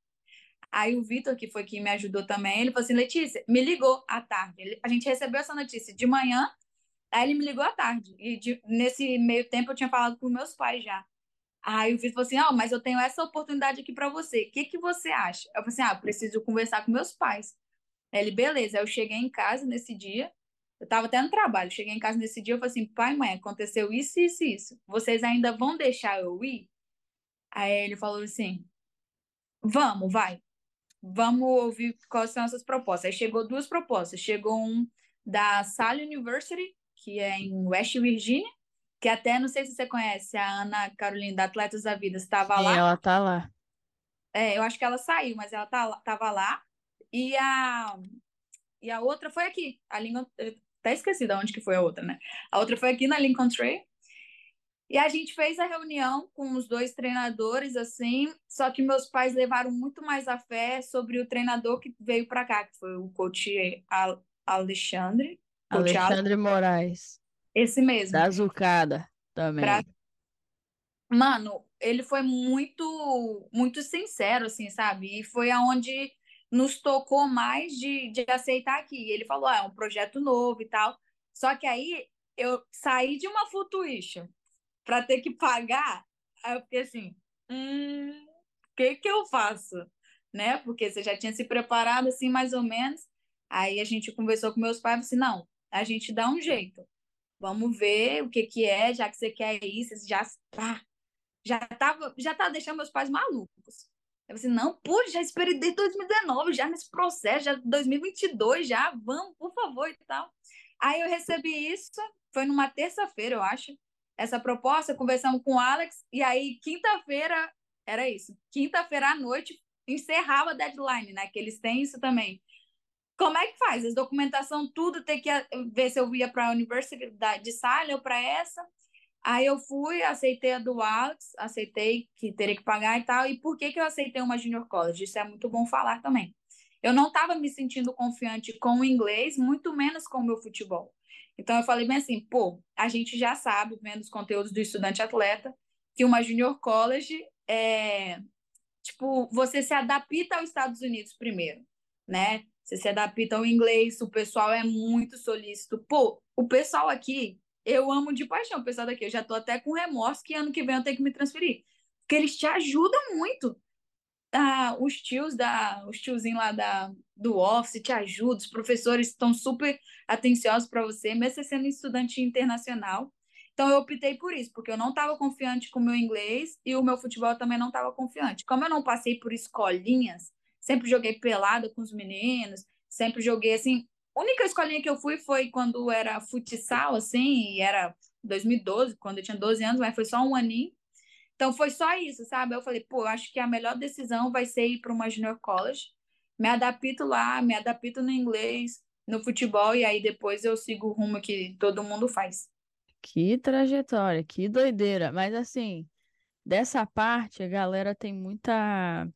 Aí o Vitor, que foi quem me ajudou também, ele falou assim: Letícia, me ligou à tarde. Ele, a gente recebeu essa notícia de manhã, aí ele me ligou à tarde. E de, nesse meio tempo eu tinha falado com meus pais já. Aí o Vitor falou assim: Ó, oh, mas eu tenho essa oportunidade aqui para você. O que, que você acha? Eu falei assim: Ah, preciso conversar com meus pais. Ele, beleza. Aí eu cheguei em casa nesse dia. Eu estava até no trabalho. Cheguei em casa nesse dia. Eu falei assim: pai, mãe, aconteceu isso, isso, isso. Vocês ainda vão deixar eu ir? Aí ele falou assim: Vamos, vai. Vamos ouvir quais são essas propostas. Aí chegou duas propostas. Chegou um da Sally University, que é em West Virginia, que até não sei se você conhece a Ana Carolina da Atletas da Vida, estava lá. ela tá lá. É, eu acho que ela saiu, mas ela tá, tava lá. E a, e a outra foi aqui, a Lincoln, até esqueci de onde que foi a outra, né? A outra foi aqui na Lincoln Trail. E a gente fez a reunião com os dois treinadores, assim, só que meus pais levaram muito mais a fé sobre o treinador que veio para cá, que foi o coach Alexandre. Alexandre Moraes. Esse mesmo. Da Zucada também. Pra... Mano, ele foi muito, muito sincero, assim, sabe? E foi aonde nos tocou mais de, de aceitar aqui. Ele falou, ah, é um projeto novo e tal. Só que aí eu saí de uma Futuition para ter que pagar. Aí eu fiquei assim, hum, o que que eu faço? Né? Porque você já tinha se preparado assim, mais ou menos. Aí a gente conversou com meus pais e disse, não, a gente dá um jeito. Vamos ver o que que é, já que você quer isso, já pá. já tava, já tava deixando meus pais malucos. Eu falei assim, não, pô, já esperei desde 2019, já nesse processo, já 2022, já, vamos, por favor, e tal. Aí eu recebi isso, foi numa terça-feira, eu acho, essa proposta, conversamos com o Alex, e aí quinta-feira, era isso, quinta-feira à noite, encerrava a deadline, né, que eles têm isso também. Como é que faz? As documentação, tudo, tem que ver se eu ia para a Universidade de Salha ou para essa. Aí eu fui, aceitei a do Alex, aceitei que teria que pagar e tal. E por que, que eu aceitei uma Junior College? Isso é muito bom falar também. Eu não estava me sentindo confiante com o inglês, muito menos com o meu futebol. Então eu falei bem assim, pô, a gente já sabe, vendo os conteúdos do estudante atleta, que uma Junior College é tipo, você se adapta aos Estados Unidos primeiro, né? Você se adapta ao inglês, o pessoal é muito solícito. Pô, o pessoal aqui eu amo de paixão o pessoal daqui. Eu já tô até com remorso que ano que vem eu tenho que me transferir. Porque eles te ajudam muito. Ah, os tios da os tiozinhos lá da, do office te ajudam, os professores estão super atenciosos para você, mesmo você sendo estudante internacional. Então eu optei por isso, porque eu não estava confiante com o meu inglês e o meu futebol também não estava confiante. Como eu não passei por escolinhas, sempre joguei pelado com os meninos, sempre joguei assim, a única escolinha que eu fui foi quando era futsal, assim, e era 2012, quando eu tinha 12 anos, mas foi só um aninho. Então foi só isso, sabe? Eu falei, pô, eu acho que a melhor decisão vai ser ir para uma junior college. Me adapto lá, me adapto no inglês, no futebol, e aí depois eu sigo o rumo que todo mundo faz. Que trajetória, que doideira. Mas assim, dessa parte, a galera tem muita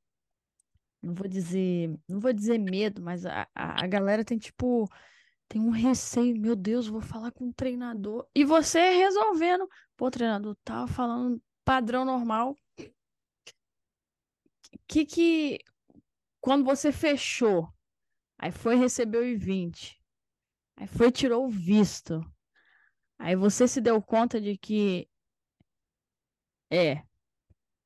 não vou dizer, não vou dizer medo, mas a, a, a galera tem tipo, tem um receio, meu Deus, vou falar com o treinador. E você resolvendo, pô, treinador, tava falando padrão normal. Que que quando você fechou, aí foi receber o I-20, aí foi tirou o visto. Aí você se deu conta de que é,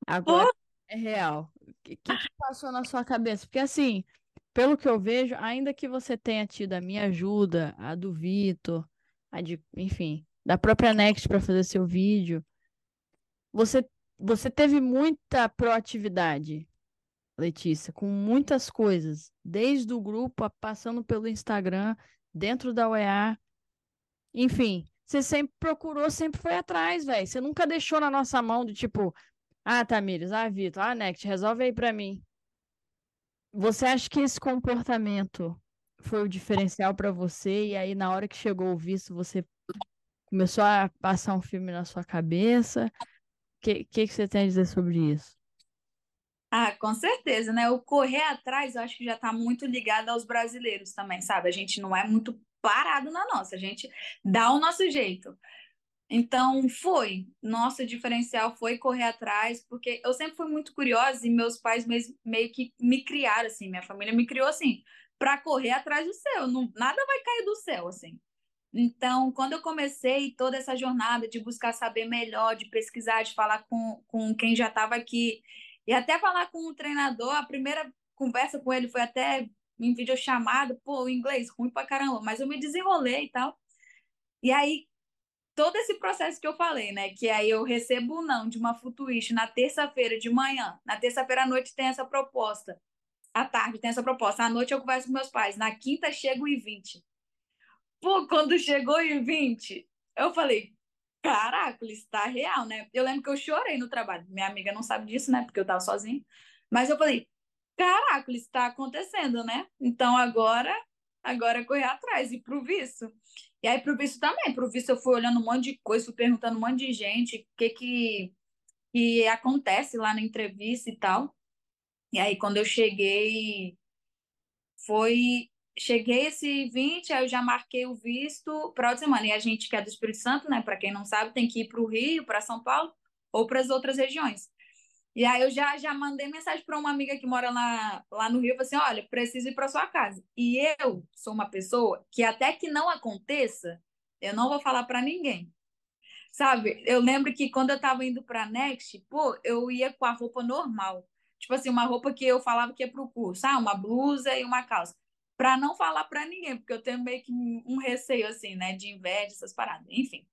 agora oh. é real que, que passou na sua cabeça? Porque assim, pelo que eu vejo, ainda que você tenha tido a minha ajuda, a do Vitor, a de, enfim, da própria Next para fazer seu vídeo, você, você teve muita proatividade, Letícia, com muitas coisas, desde o grupo, passando pelo Instagram, dentro da UEA, enfim, você sempre procurou, sempre foi atrás, velho. Você nunca deixou na nossa mão do tipo, ah, Tamires, ah, Vitor, ah, Next, resolve aí para mim. Você acha que esse comportamento foi o diferencial para você e aí na hora que chegou o visto você começou a passar um filme na sua cabeça? O que, que, que você tem a dizer sobre isso? Ah, com certeza, né? O correr atrás, eu acho que já está muito ligado aos brasileiros também, sabe? A gente não é muito parado na nossa, a gente dá o nosso jeito. Então, foi. Nosso diferencial foi correr atrás, porque eu sempre fui muito curiosa e meus pais meio que me criaram, assim, minha família me criou assim, para correr atrás do céu. Não, nada vai cair do céu, assim. Então, quando eu comecei toda essa jornada de buscar saber melhor, de pesquisar, de falar com, com quem já estava aqui, e até falar com o treinador, a primeira conversa com ele foi até em videochamada, pô, inglês ruim pra caramba, mas eu me desenrolei e tal. E aí, todo esse processo que eu falei, né? Que aí eu recebo o não de uma Futuish na terça-feira de manhã, na terça-feira à noite tem essa proposta, à tarde tem essa proposta, à noite eu converso com meus pais, na quinta chega o I-20. Pô, quando chegou o I-20, eu falei, caraca, isso está real, né? Eu lembro que eu chorei no trabalho, minha amiga não sabe disso, né? Porque eu tava sozinha, mas eu falei, caraca, isso está acontecendo, né? Então agora, agora é correr atrás e pro visto. E aí, pro visto também, pro visto eu fui olhando um monte de coisa, fui perguntando um monte de gente o que que, que acontece lá na entrevista e tal. E aí, quando eu cheguei, foi. Cheguei esse 20, aí eu já marquei o visto para outra semana. E a gente que é do Espírito Santo, né? Para quem não sabe, tem que ir para o Rio, para São Paulo ou para as outras regiões. E aí eu já, já mandei mensagem para uma amiga que mora lá, lá no Rio, assim, olha, preciso ir para sua casa. E eu sou uma pessoa que até que não aconteça, eu não vou falar para ninguém. Sabe? Eu lembro que quando eu estava indo para Next, pô, eu ia com a roupa normal. Tipo assim, uma roupa que eu falava que ia pro curso, ah, uma blusa e uma calça. Para não falar para ninguém, porque eu tenho meio que um receio assim, né, de inveja, essas paradas, enfim.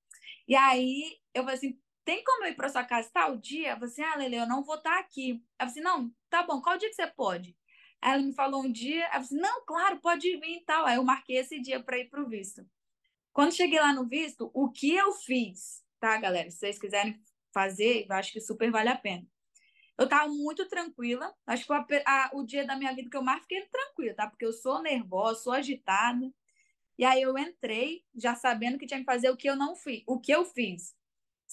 E aí eu falei assim, tem como eu ir para sua casa tal dia? Você, ah, Lele, eu não vou estar aqui. Eu falei assim, não, tá bom, qual dia que você pode? Aí ela me falou um dia, eu falei assim, não, claro, pode vir e tal. Aí eu marquei esse dia para ir para o visto. Quando cheguei lá no visto, o que eu fiz, tá, galera? Se vocês quiserem fazer, eu acho que super vale a pena. Eu tava muito tranquila. Acho que a, a, o dia da minha vida que eu mais fiquei tranquila, tá? Porque eu sou nervosa, sou agitada. E aí eu entrei, já sabendo que tinha que fazer o que eu não fiz. O que eu fiz?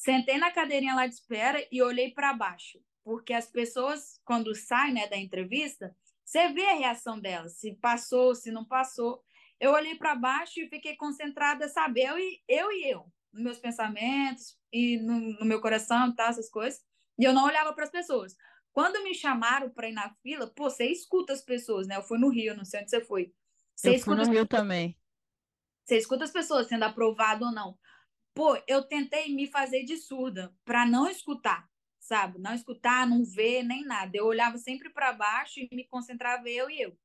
Sentei na cadeirinha lá de espera e olhei para baixo. Porque as pessoas, quando saem né, da entrevista, você vê a reação delas, se passou, se não passou. Eu olhei para baixo e fiquei concentrada, sabe? Eu e eu, e eu nos meus pensamentos e no, no meu coração, tá, essas coisas. E eu não olhava para as pessoas. Quando me chamaram para ir na fila, pô, você escuta as pessoas, né? Eu fui no Rio, não sei onde você foi. Você eu fui no Rio também. Você escuta as pessoas sendo aprovado ou não. Pô, eu tentei me fazer de surda para não escutar, sabe? Não escutar, não ver nem nada. Eu olhava sempre para baixo e me concentrava eu e eu.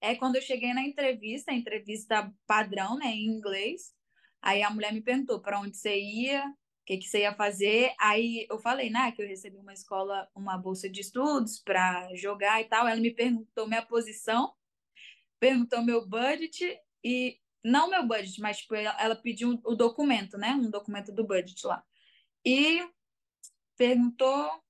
É quando eu cheguei na entrevista, entrevista padrão, né, em inglês. Aí a mulher me perguntou para onde você ia, o que, que você ia fazer. Aí eu falei, né, que eu recebi uma escola, uma bolsa de estudos para jogar e tal. Ela me perguntou minha posição, perguntou meu budget e não meu budget, mas tipo, ela pediu o documento, né? Um documento do budget lá. E perguntou.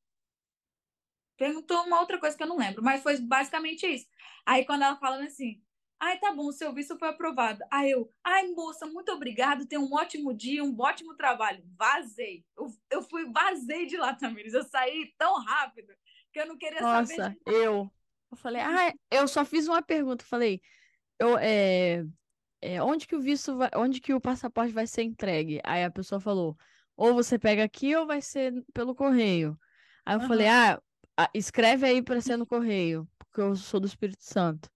Perguntou uma outra coisa que eu não lembro, mas foi basicamente isso. Aí quando ela falando assim, ai, tá bom, o seu visto foi aprovado. Aí eu, ai, moça, muito obrigado, tenha um ótimo dia, um ótimo trabalho. Vazei. Eu, eu fui, vazei de lá, Tamires. Eu saí tão rápido que eu não queria Nossa, saber. Nossa, eu. Eu falei, ah, eu só fiz uma pergunta. Falei, eu, é, é, onde que o visto vai, onde que o passaporte vai ser entregue? Aí a pessoa falou, ou você pega aqui ou vai ser pelo correio. Aí eu uhum. falei, ah, escreve aí para ser no correio, porque eu sou do Espírito Santo.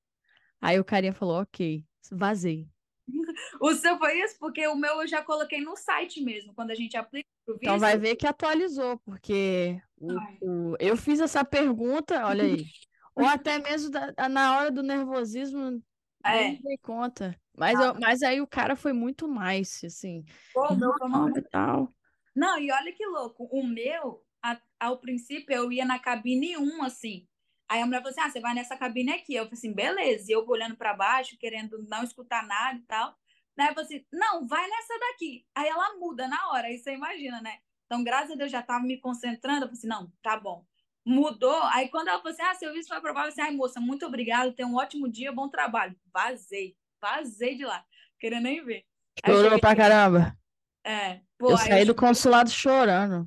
Aí o carinha falou, ok, vazei. *laughs* O seu foi isso? Porque o meu eu já coloquei no site mesmo, quando a gente aplica o visto. Então vai ver que atualizou, porque o, o, eu fiz essa pergunta, olha aí. ou *laughs* até mesmo da, na hora do nervosismo, é. não dei conta. Mas, eu, mas aí o cara foi muito mais, assim. Pô, meu e tal. Não, e olha que louco. O meu, a, ao princípio, eu ia na cabine 1, assim. Aí a mulher falou assim: ah, você vai nessa cabine aqui. Eu falei assim, beleza. E eu olhando para baixo, querendo não escutar nada e tal. Daí eu falei assim: não, vai nessa daqui. Aí ela muda na hora, aí você imagina, né? Então, graças a Deus, já estava me concentrando. Eu falei assim: não, tá bom. Mudou. Aí quando ela falou assim: ah, seu visto foi aprovado, eu falei assim: ai, moça, muito obrigado, tenha um ótimo dia, bom trabalho. Vazei. Vazei de lá, querendo nem ver. Chorou pra caramba. É. Pô, eu saí eu... do consulado chorando.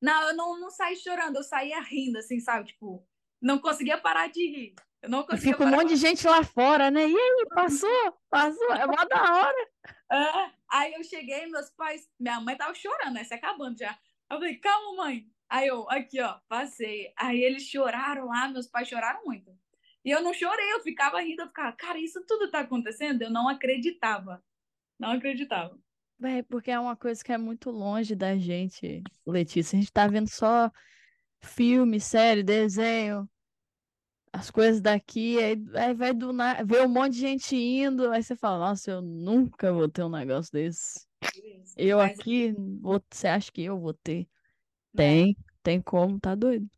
Não, eu não, não saí chorando, eu saía rindo, assim, sabe? Tipo, não conseguia parar de rir. Eu não conseguia Fica um monte de gente lá fora, né? E aí, passou? Passou? É mó da hora. É. Aí eu cheguei, meus pais, minha mãe tava chorando, né? Se acabando já. Eu falei, calma, mãe. Aí eu, aqui, ó, passei. Aí eles choraram lá, meus pais choraram muito. E eu não chorei, eu ficava rindo, eu ficava, cara, isso tudo tá acontecendo? Eu não acreditava. Não acreditava. É, porque é uma coisa que é muito longe da gente, Letícia. A gente tá vendo só filme, série, desenho, as coisas daqui, aí, aí vai do nada, vê um monte de gente indo, aí você fala, nossa, eu nunca vou ter um negócio desse. Isso, eu mas... aqui, vou, você acha que eu vou ter? Tem, tem como, tá doido.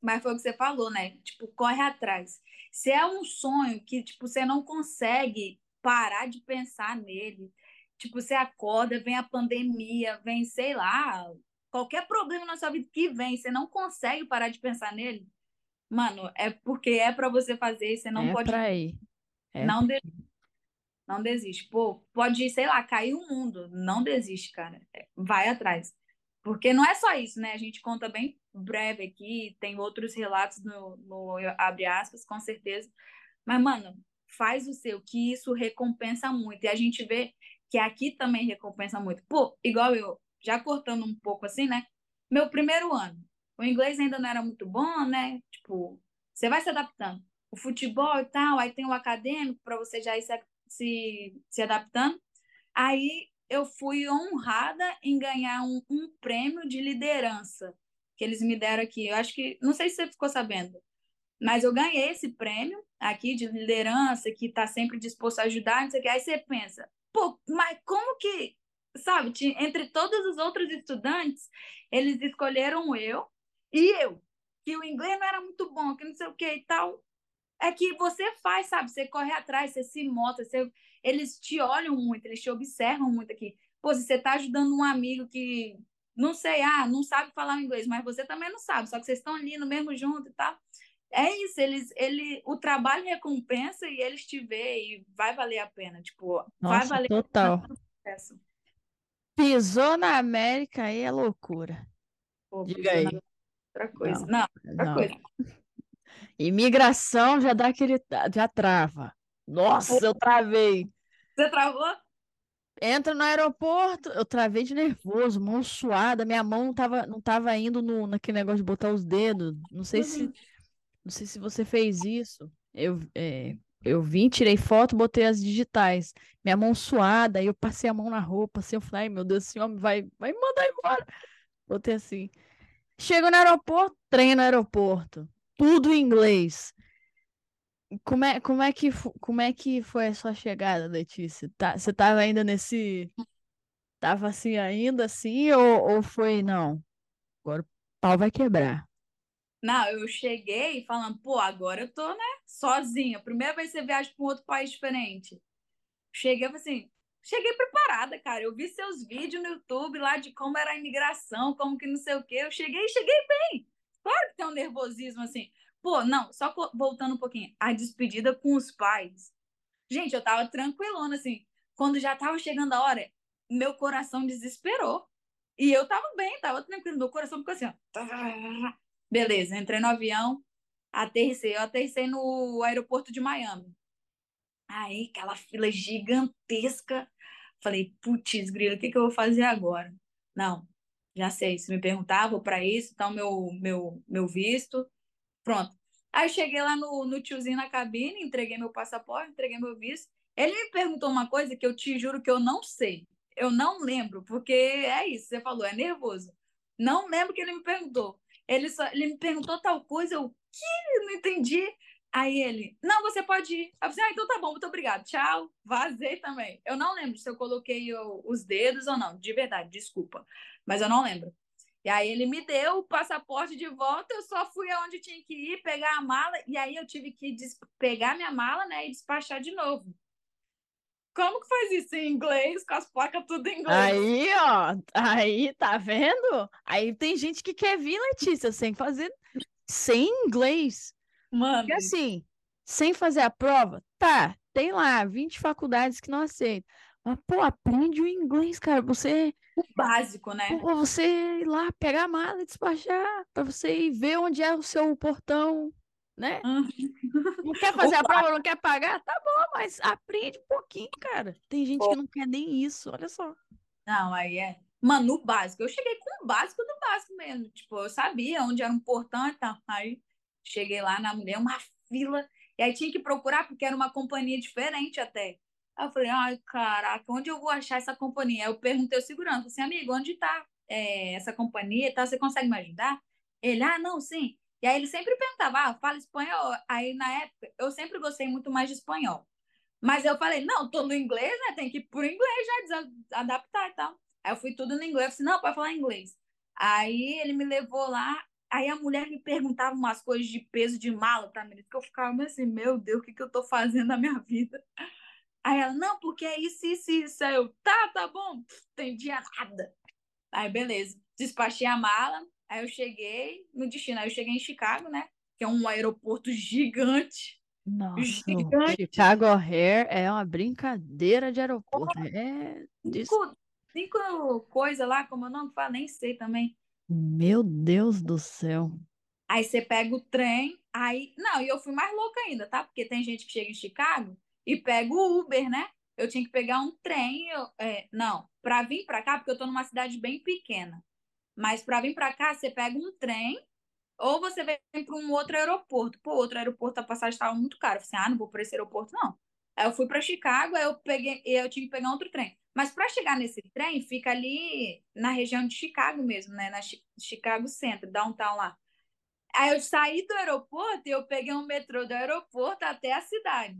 Mas foi o que você falou, né? Tipo, corre atrás. Se é um sonho que, tipo, você não consegue parar de pensar nele, tipo, você acorda, vem a pandemia, vem, sei lá, qualquer problema na sua vida que vem, você não consegue parar de pensar nele, mano, é porque é para você fazer, você não é pode. Pra ir. É não, de... não desiste. Pô, pode, sei lá, cair o mundo. Não desiste, cara. Vai atrás. Porque não é só isso, né? A gente conta bem breve aqui, tem outros relatos no, no abre aspas, com certeza. Mas, mano, faz o seu, que isso recompensa muito. E a gente vê que aqui também recompensa muito. Pô, igual eu, já cortando um pouco assim, né? Meu primeiro ano, o inglês ainda não era muito bom, né? Tipo, você vai se adaptando. O futebol e tal, aí tem o acadêmico para você já ir se, se, se adaptando. Aí eu fui honrada em ganhar um, um prêmio de liderança que eles me deram aqui. Eu acho que, não sei se você ficou sabendo, mas eu ganhei esse prêmio aqui de liderança, que está sempre disposto a ajudar, não sei o que. Aí você pensa, pô, mas como que sabe, entre todos os outros estudantes, eles escolheram eu e eu, que o inglês não era muito bom, que não sei o que e tal. É que você faz, sabe? Você corre atrás, você se mostra, você... eles te olham muito, eles te observam muito aqui. Pô, se você tá ajudando um amigo que, não sei, ah, não sabe falar inglês, mas você também não sabe, só que vocês estão ali no mesmo junto e tal. É isso, eles, ele, o trabalho recompensa e eles te vê e vai valer a pena, tipo, Nossa, vai valer total. Pisou na América aí é loucura. Pô, Diga aí. na outra coisa. Não, Não, outra não. coisa. Imigração já dá aquele, já trava. Nossa, eu travei. Você travou? Entra no aeroporto, eu travei de nervoso, mão suada, minha mão não tava, não tava indo no, naquele negócio de botar os dedos. Não sei se, não sei se você fez isso. Eu, é, eu vim, tirei foto, botei as digitais. Minha mão suada, aí eu passei a mão na roupa, assim, eu falei, ai meu Deus, esse homem vai, vai me mandar embora. Botei assim. Chego no aeroporto, trem no aeroporto. Tudo em inglês. Como é, como é que, como é que foi a sua chegada, Letícia? Tá, você tava ainda nesse. Tava assim ainda assim, ou, ou foi, não? Agora o pau vai quebrar. Não, eu cheguei falando, pô, agora eu tô, né, sozinha. Primeira vez que você viaja para um outro país diferente. Cheguei, assim, cheguei preparada, cara. Eu vi seus vídeos no YouTube lá de como era a imigração, como que não sei o quê. Eu cheguei, cheguei bem. Claro que tem um nervosismo assim. Pô, não, só voltando um pouquinho. A despedida com os pais. Gente, eu tava tranquilona, assim. Quando já tava chegando a hora, meu coração desesperou. E eu tava bem, tava tranquilo. Meu coração ficou assim, ó. Beleza, entrei no avião, aterrissei. Eu aterrissei no aeroporto de Miami. Aí, aquela fila gigantesca. Falei, putz, grilo, o que que eu vou fazer agora? Não, já sei. Se me perguntar, vou para isso, então meu, meu, meu visto. Pronto. Aí cheguei lá no, no tiozinho na cabine, entreguei meu passaporte, entreguei meu visto. Ele me perguntou uma coisa que eu te juro que eu não sei. Eu não lembro, porque é isso, você falou, é nervoso. Não lembro que ele me perguntou. Ele, só, ele me perguntou tal coisa, eu, que? Não entendi. Aí ele, não, você pode ir. Eu falei, ah, então tá bom, muito obrigado. Tchau. Vazei também. Eu não lembro se eu coloquei os dedos ou não, de verdade, desculpa. Mas eu não lembro. E aí ele me deu o passaporte de volta, eu só fui aonde tinha que ir, pegar a mala, e aí eu tive que pegar minha mala, né, e despachar de novo. Como que faz isso em inglês, com as placas tudo em inglês? Aí, ó, aí, tá vendo? Aí tem gente que quer vir, Letícia, sem fazer, sem inglês. Mano, Porque assim, sem fazer a prova, tá, tem lá 20 faculdades que não aceitam. Mas, pô, aprende o inglês, cara. Você, o básico, né? pô, você ir lá pegar a mala e despachar, pra você ir ver onde é o seu portão, né? Não quer *laughs* fazer a prova, não quer pagar? Tá bom, mas aprende um pouquinho, cara. Tem gente Pô. que não quer nem isso, olha só. Não, aí é. Mano, no básico. Eu cheguei com o básico do básico mesmo. Tipo, eu sabia onde era um portão e tal. Aí cheguei lá na mulher, uma fila. E aí tinha que procurar, porque era uma companhia diferente até. Aí eu falei, ai, caraca, onde eu vou achar essa companhia? Aí eu perguntei ao segurança, assim, amigo, onde tá é, essa companhia? tal? Você consegue me ajudar? Ele, ah, não, sim. E aí ele sempre perguntava, ah, fala espanhol. Aí na época, eu sempre gostei muito mais de espanhol. Mas eu falei, não, tô no inglês, né? Tem que ir pro inglês já, adaptar e tal. Aí eu fui tudo no inglês. Eu falei, não, pode falar inglês. Aí ele me levou lá. Aí a mulher me perguntava umas coisas de peso de mala pra mim. Que eu ficava assim, meu Deus, o que, que eu tô fazendo na minha vida? Aí ela, não, porque é isso, isso, isso. Aí eu, tá, tá bom. Entendia nada. Aí, beleza. Despachei a mala. Aí eu cheguei no destino. Aí eu cheguei em Chicago, né? Que é um aeroporto gigante. Nossa, Gigante. Chicago O'Hare é uma brincadeira de aeroporto. É. Cinco, cinco coisas lá, como eu não falo, nem sei também. Meu Deus do céu. Aí você pega o trem, aí. Não, e eu fui mais louca ainda, tá? Porque tem gente que chega em Chicago e pega o Uber, né? Eu tinha que pegar um trem. Eu, é, não, pra vir pra cá, porque eu tô numa cidade bem pequena. Mas pra vir pra cá, você pega um trem ou você vem pra um outro aeroporto. Pô, outro aeroporto, a passagem estava muito cara. Eu falei assim, ah, não vou pra esse aeroporto, não. Aí eu fui pra Chicago, aí eu peguei, eu tive que pegar outro trem. Mas pra chegar nesse trem, fica ali na região de Chicago mesmo, né? Na Chi- Chicago Center, downtown lá. Aí eu saí do aeroporto e eu peguei um metrô do aeroporto até a cidade.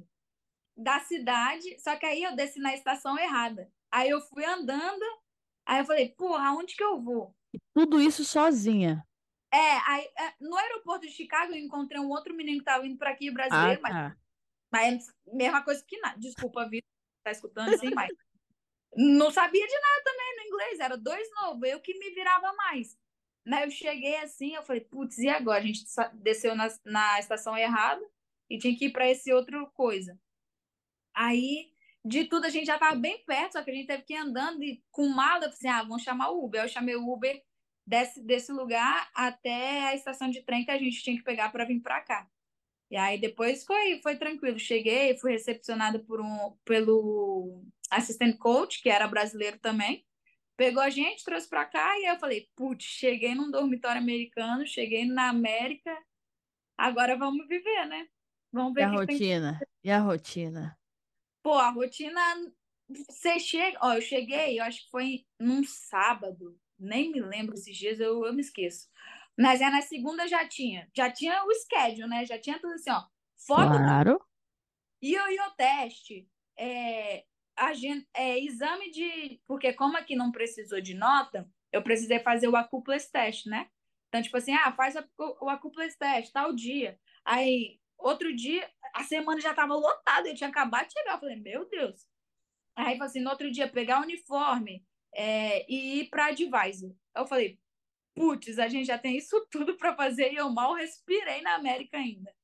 Da cidade, só que aí eu desci na estação errada. Aí eu fui andando Aí eu falei, porra, aonde que eu vou? Tudo isso sozinha. É, aí, é, no aeroporto de Chicago eu encontrei um outro menino que tava indo para aqui, brasileiro, ah, tá. mas, mas mesma coisa que nada. Desculpa, Vitor, tá escutando assim, mas não sabia de nada também no inglês, era dois novos, eu que me virava mais. Né, eu cheguei assim, eu falei, putz, e agora? A gente desceu na, na estação errada e tinha que ir para esse outro coisa. Aí, de tudo, a gente já tava bem perto, só que a gente teve que ir andando e com mala, assim, ah, vamos chamar o Uber. Aí eu chamei o Uber desse, desse lugar até a estação de trem que a gente tinha que pegar para vir para cá. E aí depois foi, foi tranquilo. Cheguei, fui recepcionada por um, pelo assistente coach, que era brasileiro também. Pegou a gente, trouxe para cá, e eu falei, putz, cheguei num dormitório americano, cheguei na América, agora vamos viver, né? Vamos ver e a rotina. E a rotina? Pô, a rotina. Você chega. Ó, eu cheguei, eu acho que foi num sábado nem me lembro esses dias, eu, eu me esqueço. Mas é na segunda já tinha. Já tinha o schedule, né? Já tinha tudo assim, ó. Foto claro. E o teste. É, gente, é, exame de. Porque, como aqui não precisou de nota, eu precisei fazer o Acuples teste, né? Então, tipo assim, ah, faz o Acuples teste, tal dia. Aí, outro dia, a semana já tava lotada, eu tinha acabado de chegar. Eu falei, meu Deus. Aí, assim, no outro dia, pegar o uniforme, é, e ir para advisor. Eu falei, putz, a gente já tem isso *laughs* tudo para fazer e eu mal respirei na América ainda.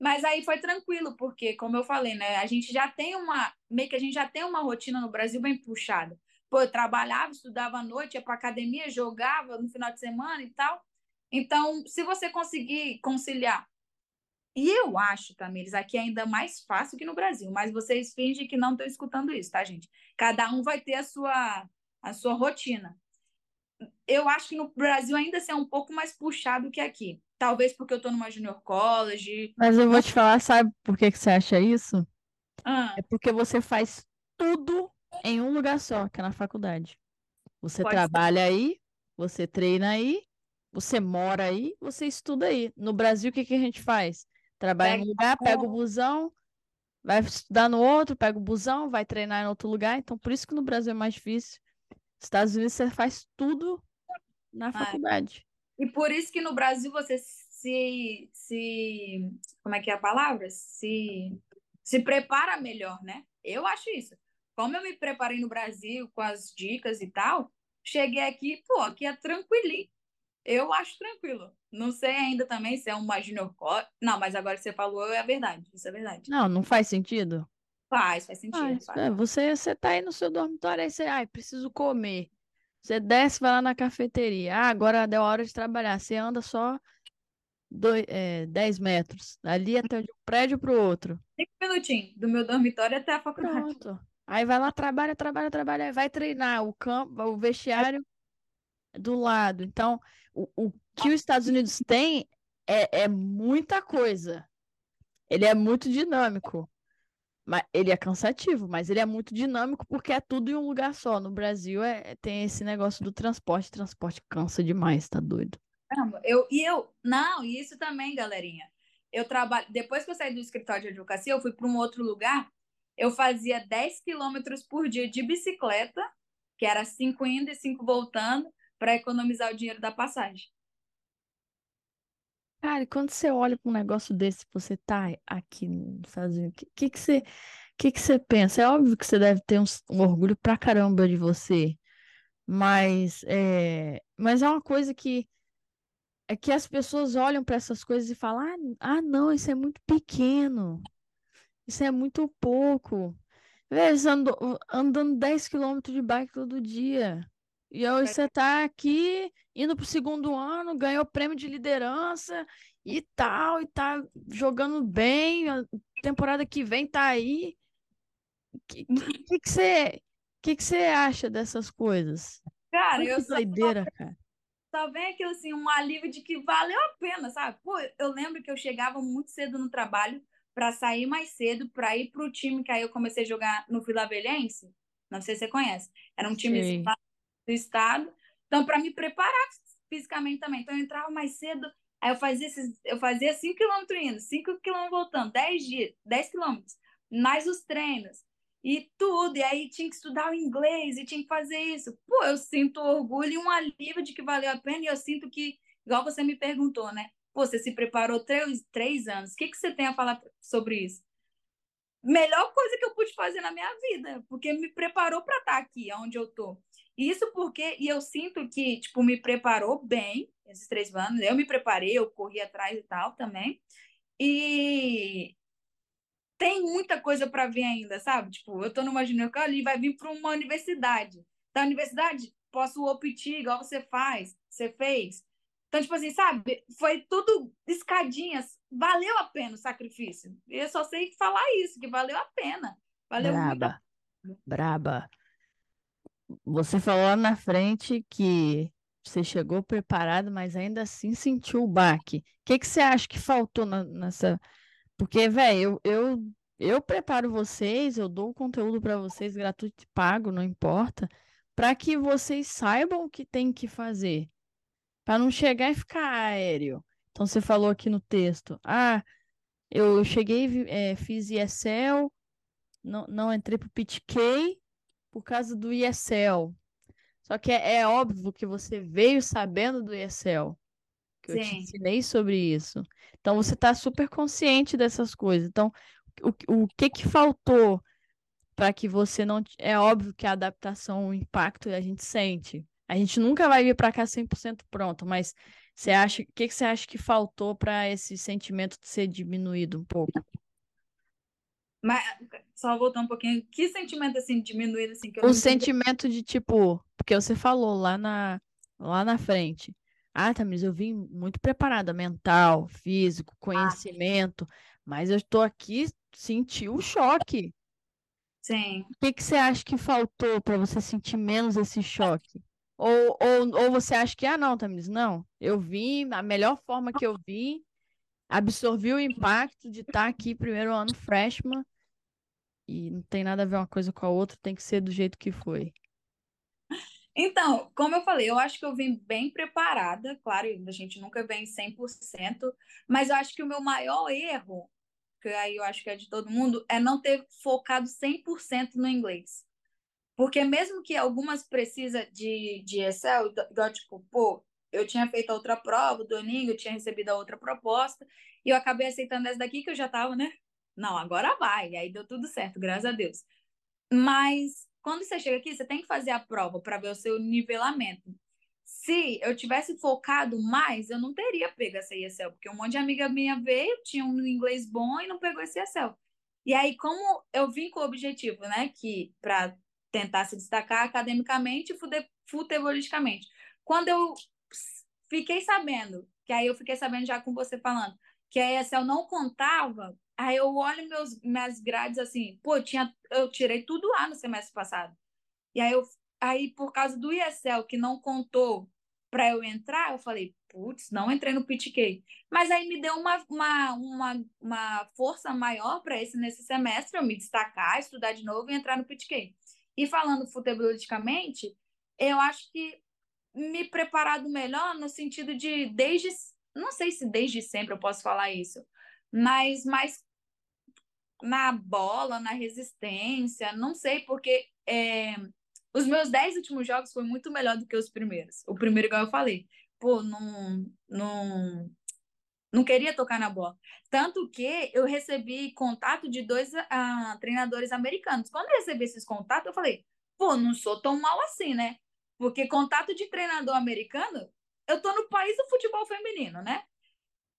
Mas aí foi tranquilo, porque, como eu falei, né, a gente já tem uma, meio que a gente já tem uma rotina no Brasil bem puxada. Pô, eu trabalhava, estudava à noite, ia para academia, jogava no final de semana e tal. Então, se você conseguir conciliar e eu acho, Tamires, aqui é ainda mais fácil que no Brasil, mas vocês fingem que não estão escutando isso, tá, gente? Cada um vai ter a sua a sua rotina. Eu acho que no Brasil ainda assim é um pouco mais puxado que aqui. Talvez porque eu estou numa junior college. Mas eu vou te falar, sabe por que, que você acha isso? Ah. É porque você faz tudo em um lugar só, que é na faculdade. Você Pode trabalha ser. aí, você treina aí, você mora aí, você estuda aí. No Brasil, o que, que a gente faz? Trabalha pega em um lugar, pega o busão, vai estudar no outro, pega o busão, vai treinar em outro lugar. Então, por isso que no Brasil é mais difícil. Estados Unidos você faz tudo na ah, faculdade. E por isso que no Brasil você se, se como é que é a palavra? Se, se prepara melhor, né? Eu acho isso. Como eu me preparei no Brasil com as dicas e tal, cheguei aqui, pô, aqui é tranquilo. Eu acho tranquilo. Não sei ainda também se é uma junior Não, mas agora que você falou é a verdade. Isso é verdade. Não, não faz sentido. Faz, faz sentido. Faz. Faz. É, você, você tá aí no seu dormitório, aí você, ai, preciso comer. Você desce, vai lá na cafeteria. Ah, agora deu a hora de trabalhar. Você anda só dois, é, 10 metros. Ali até de um prédio pro outro. Cinco minutinhos, do meu dormitório até a faculdade. Pronto. Aí vai lá, trabalha, trabalha, trabalha, vai treinar. O campo, o vestiário do lado. Então, o, o que os Estados Unidos têm é, é muita coisa. Ele é muito dinâmico. Mas ele é cansativo, mas ele é muito dinâmico porque é tudo em um lugar só. No Brasil é, tem esse negócio do transporte, transporte cansa demais, tá doido. Eu, e eu, não, isso também, galerinha. Eu trabalho, depois que eu saí do escritório de advocacia, eu fui para um outro lugar, eu fazia 10 quilômetros por dia de bicicleta, que era 5 indo e 5 voltando, para economizar o dinheiro da passagem. Cara, e quando você olha para um negócio desse, você tá aqui Unidos, o que, que, você, que, que você pensa? É óbvio que você deve ter um, um orgulho pra caramba de você, mas é, mas é uma coisa que é que as pessoas olham para essas coisas e falam: ah, ah, não, isso é muito pequeno, isso é muito pouco. Veja, ando, andando 10 quilômetros de bike todo dia. E aí você tá aqui indo pro segundo ano, ganhou prêmio de liderança e tal, e tá jogando bem, a temporada que vem tá aí. O que, que, que, você, que, que você acha dessas coisas? Cara, eu sou doideira, cara. Só vem aquilo assim, um alívio de que valeu a pena, sabe? Pô, eu lembro que eu chegava muito cedo no trabalho para sair mais cedo, para ir pro time que aí eu comecei a jogar no Vila Velhense. Não sei se você conhece. Era um time Sim do estado. Então, para me preparar fisicamente também. Então, eu entrava mais cedo, aí eu fazia esses, eu fazia 5 km indo, 5 km voltando, 10 dias, 10 km, mais os treinos. e tudo, e aí tinha que estudar o inglês e tinha que fazer isso. Pô, eu sinto orgulho e um alívio de que valeu a pena, e eu sinto que, igual você me perguntou, né? Pô, você se preparou três, três anos, o que, que você tem a falar sobre isso? Melhor coisa que eu pude fazer na minha vida, porque me preparou para estar tá aqui, onde eu tô. Isso porque, e eu sinto que, tipo, me preparou bem esses três anos. Eu me preparei, eu corri atrás e tal também. E tem muita coisa para ver ainda, sabe? Tipo, eu tô numa junior ali, vai vir para uma universidade. Da universidade, posso optar igual você faz, você fez. Então, tipo assim, sabe? Foi tudo escadinhas. Valeu a pena o sacrifício. Eu só sei falar isso, que valeu a pena. Valeu Braba. muito. Braba. Você falou lá na frente que você chegou preparado, mas ainda assim sentiu o baque. O que, que você acha que faltou na, nessa porque, velho, eu, eu, eu preparo vocês, eu dou o conteúdo para vocês gratuito e pago, não importa, para que vocês saibam o que tem que fazer. Para não chegar e ficar aéreo. Então, você falou aqui no texto, ah, eu cheguei, é, fiz ESL, não, não entrei para o PTK por causa do ESL. Só que é, é, óbvio que você veio sabendo do ESL, que Sim. eu te ensinei sobre isso. Então você está super consciente dessas coisas. Então, o, o que que faltou para que você não. É óbvio que a adaptação, o impacto a gente sente. A gente nunca vai vir para cá 100% pronto, mas você acha, o que, que você acha que faltou para esse sentimento de ser diminuído um pouco? Mas só voltar um pouquinho, que sentimento assim diminuído assim que eu O sentimento de tipo, porque você falou lá na lá na frente. Ah, Tamiris, eu vim muito preparada, mental, físico, ah. conhecimento, ah. mas eu estou aqui, senti o choque. Sim. O que, que você acha que faltou para você sentir menos esse choque? Ou, ou, ou você acha que, ah, não, Tamiris, não, eu vim, a melhor forma que eu vim, absorvi o impacto de estar tá aqui primeiro ano freshman, e não tem nada a ver uma coisa com a outra, tem que ser do jeito que foi. Então, como eu falei, eu acho que eu vim bem preparada, claro, a gente nunca vem 100%, mas eu acho que o meu maior erro, que aí eu acho que é de todo mundo, é não ter focado 100% no inglês. Porque mesmo que algumas precisam de, de Excel, igual, tipo, pô, eu tinha feito a outra prova, domingo, eu tinha recebido a outra proposta, e eu acabei aceitando essa daqui que eu já tava, né? Não, agora vai. E aí deu tudo certo, graças a Deus. Mas quando você chega aqui, você tem que fazer a prova para ver o seu nivelamento. Se eu tivesse focado mais, eu não teria pego essa ESL, porque um monte de amiga minha veio, tinha um inglês bom e não pegou esse ESL. E aí, como eu vim com o objetivo, né, que para tentar se destacar academicamente e futebolisticamente. Quando eu fiquei sabendo, que aí eu fiquei sabendo já com você falando, que a ESL não contava Aí eu olho meus, minhas grades assim, pô, eu, tinha, eu tirei tudo lá no semestre passado. E aí, eu, aí por causa do ISL, que não contou para eu entrar, eu falei, putz, não entrei no PTK. Mas aí me deu uma, uma, uma, uma força maior para esse nesse semestre, eu me destacar, estudar de novo e entrar no PTK. E falando futebolisticamente, eu acho que me preparado melhor no sentido de desde, não sei se desde sempre eu posso falar isso, mas mais na bola, na resistência, não sei, porque é, os meus dez últimos jogos foi muito melhor do que os primeiros. O primeiro, igual eu falei, pô, não, não, não queria tocar na bola. Tanto que eu recebi contato de dois uh, treinadores americanos. Quando eu recebi esses contatos, eu falei, pô, não sou tão mal assim, né? Porque contato de treinador americano, eu tô no país do futebol feminino, né?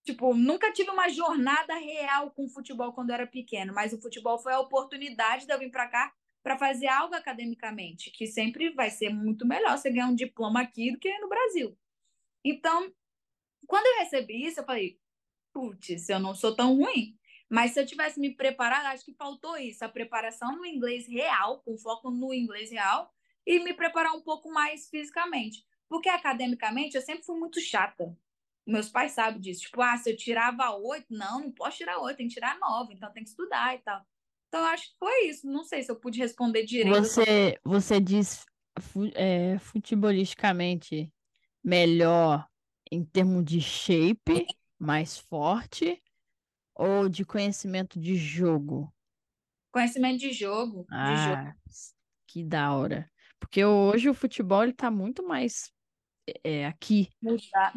Tipo, nunca tive uma jornada real com futebol quando eu era pequeno, mas o futebol foi a oportunidade de eu vir para cá para fazer algo academicamente, que sempre vai ser muito melhor você ganhar um diploma aqui do que no Brasil. Então, quando eu recebi isso, eu falei, putz, eu não sou tão ruim. Mas se eu tivesse me preparado, acho que faltou isso, a preparação no inglês real, com foco no inglês real, e me preparar um pouco mais fisicamente. Porque academicamente eu sempre fui muito chata meus pais sabem disso. Tipo, ah, se eu tirava oito, não, não posso tirar oito, tem que tirar nove, então tem que estudar e tal. Então, eu acho que foi isso. Não sei se eu pude responder direito. Você, você diz é, futebolisticamente melhor em termos de shape, mais forte, ou de conhecimento de jogo? Conhecimento de jogo. Ah, de jogo. que da hora. Porque hoje o futebol ele tá muito mais é, aqui.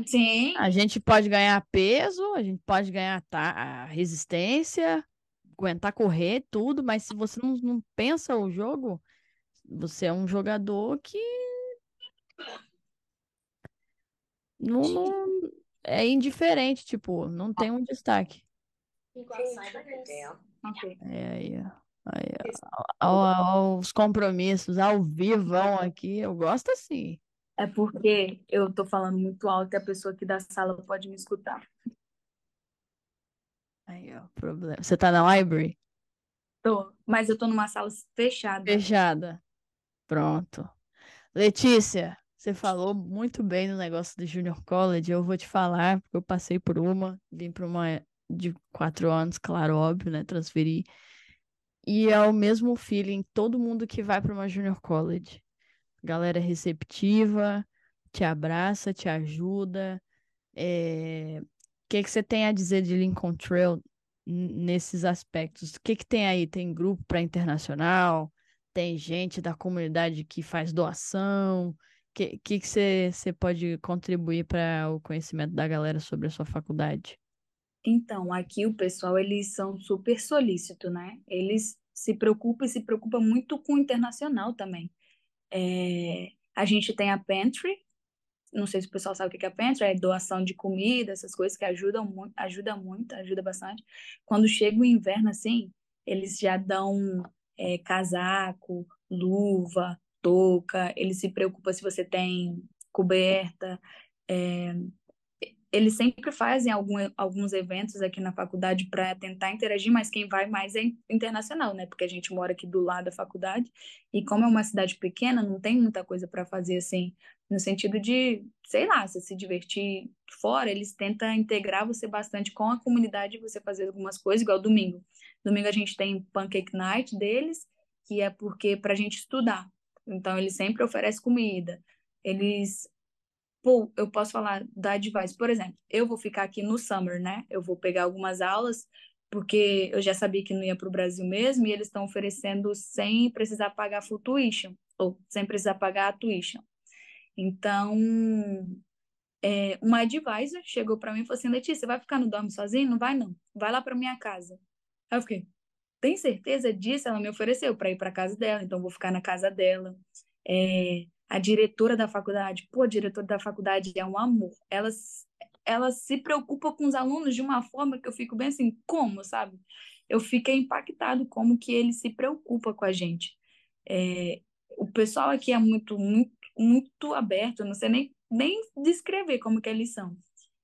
Sim. A gente pode ganhar peso, a gente pode ganhar tá, resistência, aguentar correr, tudo, mas se você não, não pensa o jogo, você é um jogador que não, não é indiferente, tipo, não tem um destaque. É aí, aí ó, os compromissos ao vivão aqui, eu gosto assim. É porque eu tô falando muito alto e a pessoa aqui da sala pode me escutar. Aí, ó, problema. Você tá na library? Tô, mas eu tô numa sala fechada. Fechada. Pronto. Letícia, você falou muito bem no negócio do Junior College. Eu vou te falar, porque eu passei por uma, vim para uma de quatro anos, claro, óbvio, né? Transferi. E é o mesmo feeling, todo mundo que vai para uma Junior College. Galera receptiva, te abraça, te ajuda. É... O que, que você tem a dizer de Lincoln Trail nesses aspectos? O que, que tem aí? Tem grupo para internacional? Tem gente da comunidade que faz doação? O que, que, que você, você pode contribuir para o conhecimento da galera sobre a sua faculdade? Então, aqui o pessoal, eles são super solícitos, né? Eles se preocupam e se preocupam muito com o internacional também. É, a gente tem a Pantry, não sei se o pessoal sabe o que é a Pantry, é doação de comida, essas coisas que ajudam muito, ajuda muito, ajuda bastante. Quando chega o inverno, assim, eles já dão é, casaco, luva, touca, eles se preocupam se você tem coberta, é, eles sempre fazem algum, alguns eventos aqui na faculdade para tentar interagir, mas quem vai mais é internacional, né? Porque a gente mora aqui do lado da faculdade e como é uma cidade pequena, não tem muita coisa para fazer assim, no sentido de, sei lá, se se divertir fora, eles tentam integrar você bastante com a comunidade e você fazer algumas coisas, igual domingo. Domingo a gente tem Pancake Night deles, que é porque para a gente estudar. Então eles sempre oferecem comida. Eles Pô, eu posso falar da advice. Por exemplo, eu vou ficar aqui no summer, né? Eu vou pegar algumas aulas, porque eu já sabia que não ia para o Brasil mesmo, e eles estão oferecendo sem precisar pagar full tuition, ou sem precisar pagar a tuition. Então, é, uma advisor chegou para mim e falou assim: Letícia, você vai ficar no dorme sozinho? Não vai, não. Vai lá para minha casa. Aí eu fiquei: tem certeza disso? Ela me ofereceu para ir para casa dela, então vou ficar na casa dela. É, a diretora da faculdade, pô, a diretora da faculdade é um amor. Ela, ela se preocupa com os alunos de uma forma que eu fico bem assim, como, sabe? Eu fiquei impactado como que ele se preocupa com a gente. É, o pessoal aqui é muito, muito, muito aberto, não sei nem, nem descrever como que eles são.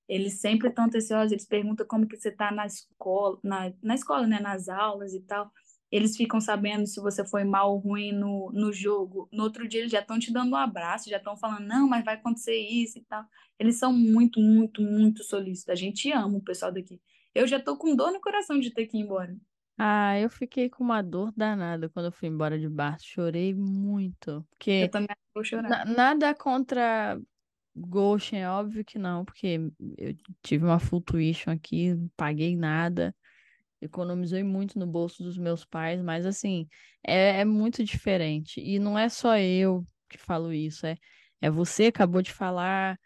Eles sempre estão ansiosos, eles perguntam como que você está na escola, na, na escola, né, nas aulas e tal eles ficam sabendo se você foi mal ou ruim no, no jogo. No outro dia, eles já estão te dando um abraço, já estão falando, não, mas vai acontecer isso e tal. Eles são muito, muito, muito solícitos. A gente ama o pessoal daqui. Eu já tô com dor no coração de ter que ir embora. Ah, eu fiquei com uma dor danada quando eu fui embora de bar. Chorei muito. Porque eu também vou chorar. Na, nada contra Goshen, é óbvio que não, porque eu tive uma full tuition aqui, não paguei nada economizei muito no bolso dos meus pais, mas assim, é, é muito diferente. E não é só eu que falo isso, é, é você acabou de falar,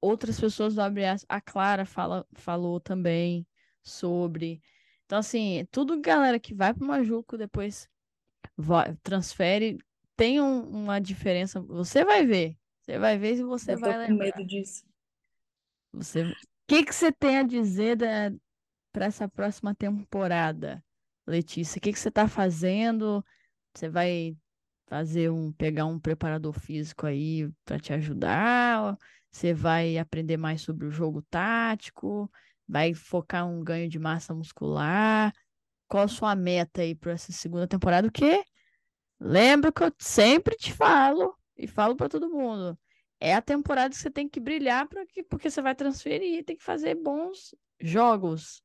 outras pessoas do Abre a Clara fala, falou também sobre. Então, assim, tudo galera que vai para o Majuco depois vai, transfere, tem um, uma diferença. Você vai ver. Você vai ver e você eu vai tô lembrar. com medo disso. Você... O que, que você tem a dizer da, para essa próxima temporada, Letícia? O que, que você está fazendo? Você vai fazer um pegar um preparador físico aí para te ajudar? Você vai aprender mais sobre o jogo tático? Vai focar um ganho de massa muscular? Qual a sua meta aí para essa segunda temporada? O quê? Lembra que eu sempre te falo e falo para todo mundo. É a temporada que você tem que brilhar que, porque você vai transferir, tem que fazer bons jogos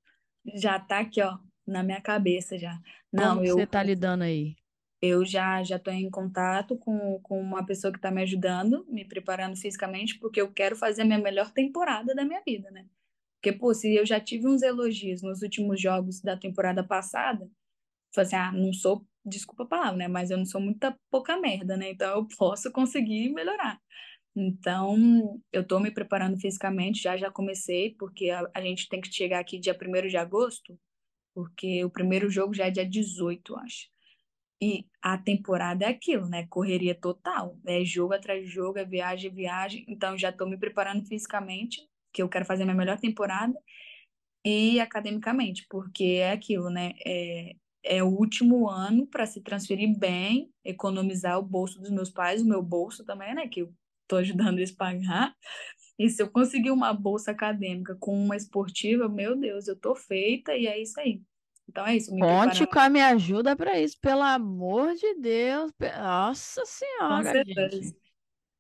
já tá aqui, ó, na minha cabeça já. Não, Como eu você tá lidando aí? Eu já já tô em contato com, com uma pessoa que tá me ajudando, me preparando fisicamente, porque eu quero fazer a minha melhor temporada da minha vida, né? Porque, pô, se eu já tive uns elogios nos últimos jogos da temporada passada, falei assim, ah, não sou, desculpa a palavra, né? Mas eu não sou muita pouca merda, né? Então eu posso conseguir melhorar. Então, eu estou me preparando fisicamente, já já comecei, porque a, a gente tem que chegar aqui dia 1 de agosto, porque o primeiro jogo já é dia 18, acho. E a temporada é aquilo, né? Correria total. É jogo atrás de jogo, é viagem, viagem. Então, já estou me preparando fisicamente, que eu quero fazer minha melhor temporada, e academicamente, porque é aquilo, né? É, é o último ano para se transferir bem, economizar o bolso dos meus pais, o meu bolso também, né? Que eu estou ajudando eles a pagar. E se eu conseguir uma bolsa acadêmica com uma esportiva, meu Deus, eu tô feita e é isso aí. Então é isso. Me Conte com a minha ajuda para isso, pelo amor de Deus. Nossa Senhora, gente.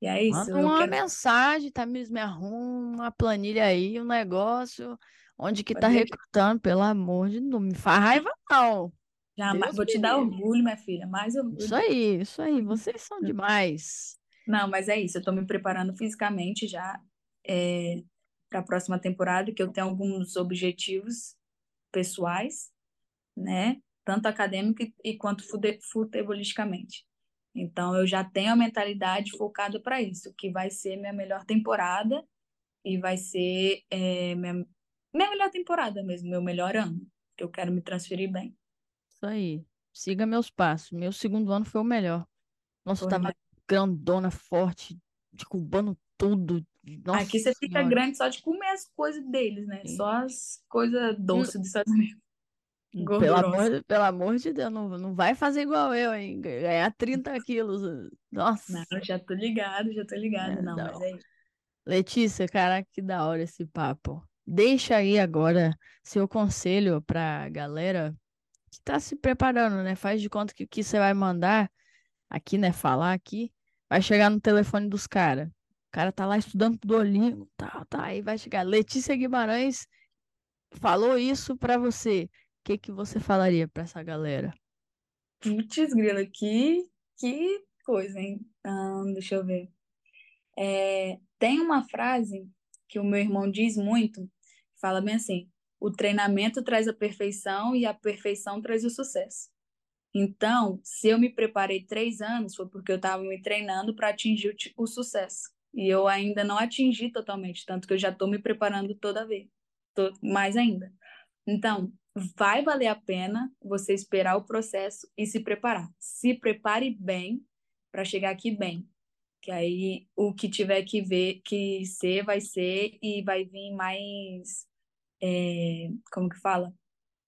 E é isso. Manda uma quero... mensagem, Tamires, me arruma uma planilha aí, um negócio, onde que tá recrutando, pelo amor de Deus. Não me faz raiva, não. Jamais. Vou te dar orgulho, minha filha. Mais orgulho. Isso aí, isso aí. Vocês são demais. Não, mas é isso. Eu tô me preparando fisicamente já é, para a próxima temporada, que eu tenho alguns objetivos pessoais, né? Tanto acadêmico e quanto futebolisticamente. Então, eu já tenho a mentalidade focada para isso, que vai ser minha melhor temporada e vai ser é, minha, minha melhor temporada mesmo, meu melhor ano, que eu quero me transferir bem. Isso aí. Siga meus passos. Meu segundo ano foi o melhor. Nossa, eu tava grandona, forte, derrubando tudo. Nossa Aqui você fica grande só de comer as coisas deles, né? Sim. Só as coisas doces dos Estados Unidos. Pelo amor, pelo amor de Deus, não, não vai fazer igual eu, hein? Ganhar 30 quilos. Nossa. Não, já tô ligado, já tô ligado. É, não, não, mas é isso. Letícia, cara, que da hora esse papo. Deixa aí agora seu conselho pra galera que tá se preparando, né? Faz de conta que o que você vai mandar aqui, né? Falar aqui, vai chegar no telefone dos caras cara tá lá estudando do olhinho, tá, tá, aí vai chegar. Letícia Guimarães falou isso para você. O que que você falaria para essa galera? Putz, grila, que, que coisa, hein? deixa eu ver. É, tem uma frase que o meu irmão diz muito, fala bem assim: o treinamento traz a perfeição e a perfeição traz o sucesso. Então, se eu me preparei três anos, foi porque eu estava me treinando para atingir o, o sucesso. E eu ainda não atingi totalmente, tanto que eu já estou me preparando toda vez, tô, mais ainda. Então, vai valer a pena você esperar o processo e se preparar. Se prepare bem para chegar aqui bem. Que aí o que tiver que ver, que ser, vai ser e vai vir mais. É, como que fala?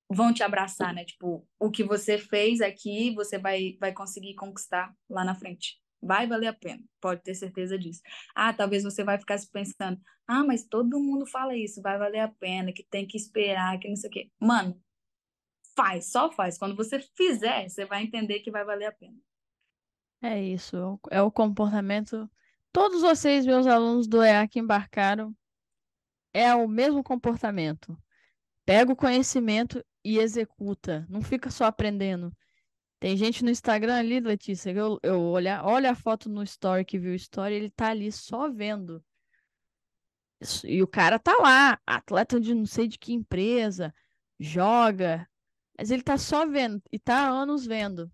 Vão te abraçar, né? Tipo, o que você fez aqui, você vai, vai conseguir conquistar lá na frente. Vai valer a pena, pode ter certeza disso. Ah, talvez você vai ficar se pensando, ah, mas todo mundo fala isso, vai valer a pena, que tem que esperar, que não sei o quê. Mano, faz, só faz. Quando você fizer, você vai entender que vai valer a pena. É isso, é o comportamento. Todos vocês, meus alunos do EA que embarcaram, é o mesmo comportamento. Pega o conhecimento e executa. Não fica só aprendendo. Tem gente no Instagram ali, Letícia, eu, eu olha, olha a foto no story que viu o story, ele tá ali só vendo. E o cara tá lá, atleta de não sei de que empresa, joga, mas ele tá só vendo e tá há anos vendo.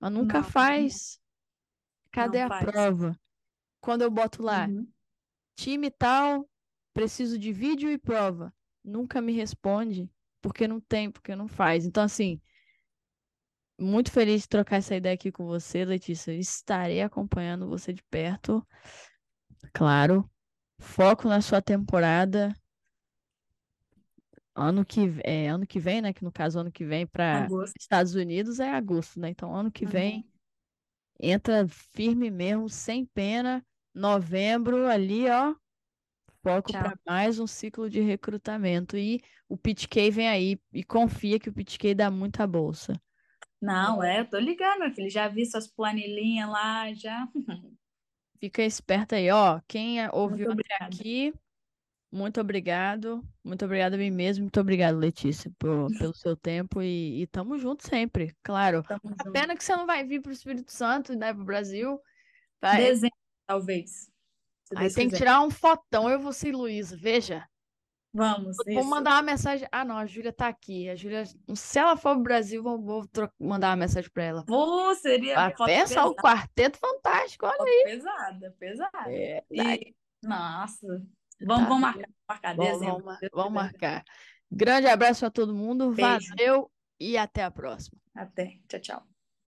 Mas nunca não, faz. Cadê a faz. prova? Quando eu boto lá, uhum. time tal, preciso de vídeo e prova. Nunca me responde, porque não tem, porque não faz. Então, assim, muito feliz de trocar essa ideia aqui com você, Letícia. Estarei acompanhando você de perto. Claro. Foco na sua temporada. Ano que, é, ano que vem, né? Que no caso, ano que vem para Estados Unidos é agosto, né? Então, ano que uhum. vem, entra firme mesmo, sem pena. Novembro ali, ó. Foco para mais um ciclo de recrutamento. E o PitK vem aí. E confia que o PitK dá muita bolsa. Não, é, eu tô ligando, meu filho. Já vi suas planilhinhas lá, já. Fica esperto aí, ó. Quem é, ouviu até aqui, muito obrigado. Muito obrigado a mim mesmo. Muito obrigado, Letícia, por, pelo seu tempo. E, e tamo junto sempre, claro. Tamo a junto. pena que você não vai vir pro Espírito Santo, né, pro Brasil. Vai. Dezembro, talvez. Aí tem que tirar um fotão, eu, você e Luísa, veja. Vamos. Vou mandar uma mensagem. Ah, não, a Júlia tá aqui. A Júlia, se ela for pro Brasil, vou, vou mandar uma mensagem pra ela. Seria. Ah, pensa o quarteto fantástico, olha aí. Pesada, pesada. É, e... Nossa. Vamos, tá. vamos marcar, marcar vamos. Vamos, vamos marcar. Grande abraço a todo mundo. Beijo. Valeu e até a próxima. Até. Tchau, tchau.